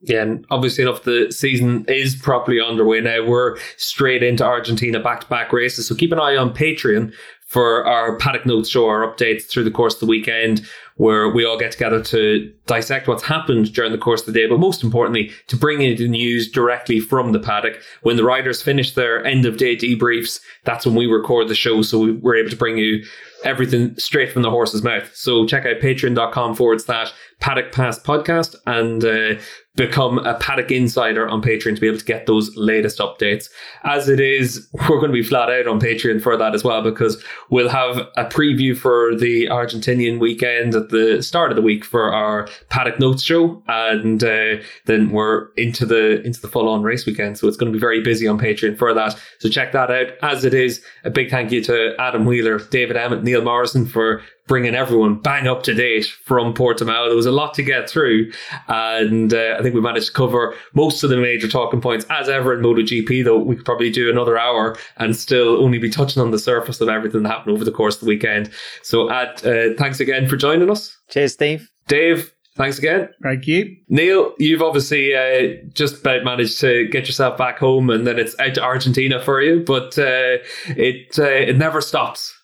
Yeah, and obviously enough, the season is properly underway now. We're straight into Argentina back to back races. So keep an eye on Patreon for our Paddock Notes show, our updates through the course of the weekend, where we all get together to dissect what's happened during the course of the day, but most importantly, to bring you the news directly from the paddock. When the riders finish their end of day debriefs, that's when we record the show, so we we're able to bring you everything straight from the horse's mouth. So check out patreon.com forward slash paddock pass podcast and uh, become a paddock insider on Patreon to be able to get those latest updates. As it is, we're going to be flat out on Patreon for that as well because we'll have a preview for the Argentinian weekend at the start of the week for our paddock notes show, and uh, then we're into the into the full on race weekend. So it's going to be very busy on Patreon for that. So check that out. As it is, a big thank you to Adam Wheeler, David Emmett, Neil Morrison for bringing everyone bang up to date from Portimao. There was a lot to get through, and uh, I think we managed to cover most of the major talking points. As ever in MotoGP, though, we could probably do another hour and still only be touching on the surface of everything that happened over the course of the weekend. So, Ad, uh, thanks again for joining us. Cheers, Steve. Dave, Thanks again. Thank you. Neil, you've obviously uh, just about managed to get yourself back home and then it's out to Argentina for you, but uh, it uh, it never stops.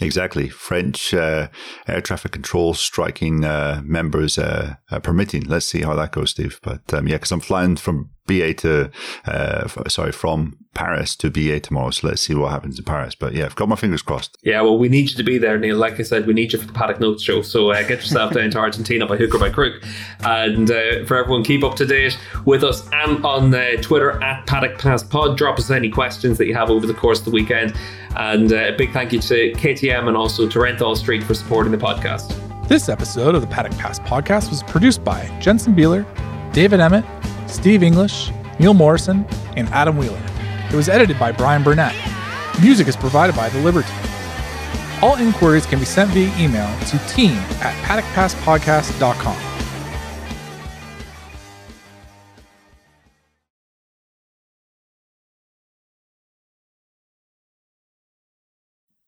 Exactly. French uh, air traffic control striking uh, members uh, permitting. Let's see how that goes, Steve. But um, yeah, because I'm flying from BA to, uh, sorry, from Paris to BA tomorrow. So let's see what happens in Paris. But yeah, I've got my fingers crossed. Yeah, well, we need you to be there, Neil. Like I said, we need you for the Paddock Notes show. So uh, get yourself down to Argentina by hook or by crook. And uh, for everyone, keep up to date with us and on uh, Twitter at Paddock Pass Pod. Drop us any questions that you have over the course of the weekend. And uh, a big thank you to KTM and also to Renthal Street for supporting the podcast. This episode of the Paddock Pass podcast was produced by Jensen Beeler, David Emmett, Steve English, Neil Morrison, and Adam Wheeler. It was edited by Brian Burnett. Music is provided by The Liberty. All inquiries can be sent via email to team at paddockpasspodcast.com.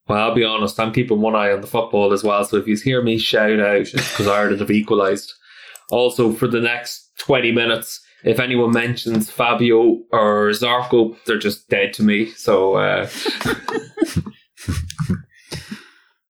Well, I'll be honest, I'm keeping one eye on the football as well. So if you hear me shout out, it's because Ireland have equalised. Also, for the next 20 minutes, if anyone mentions Fabio or Zarco, they're just dead to me. So uh,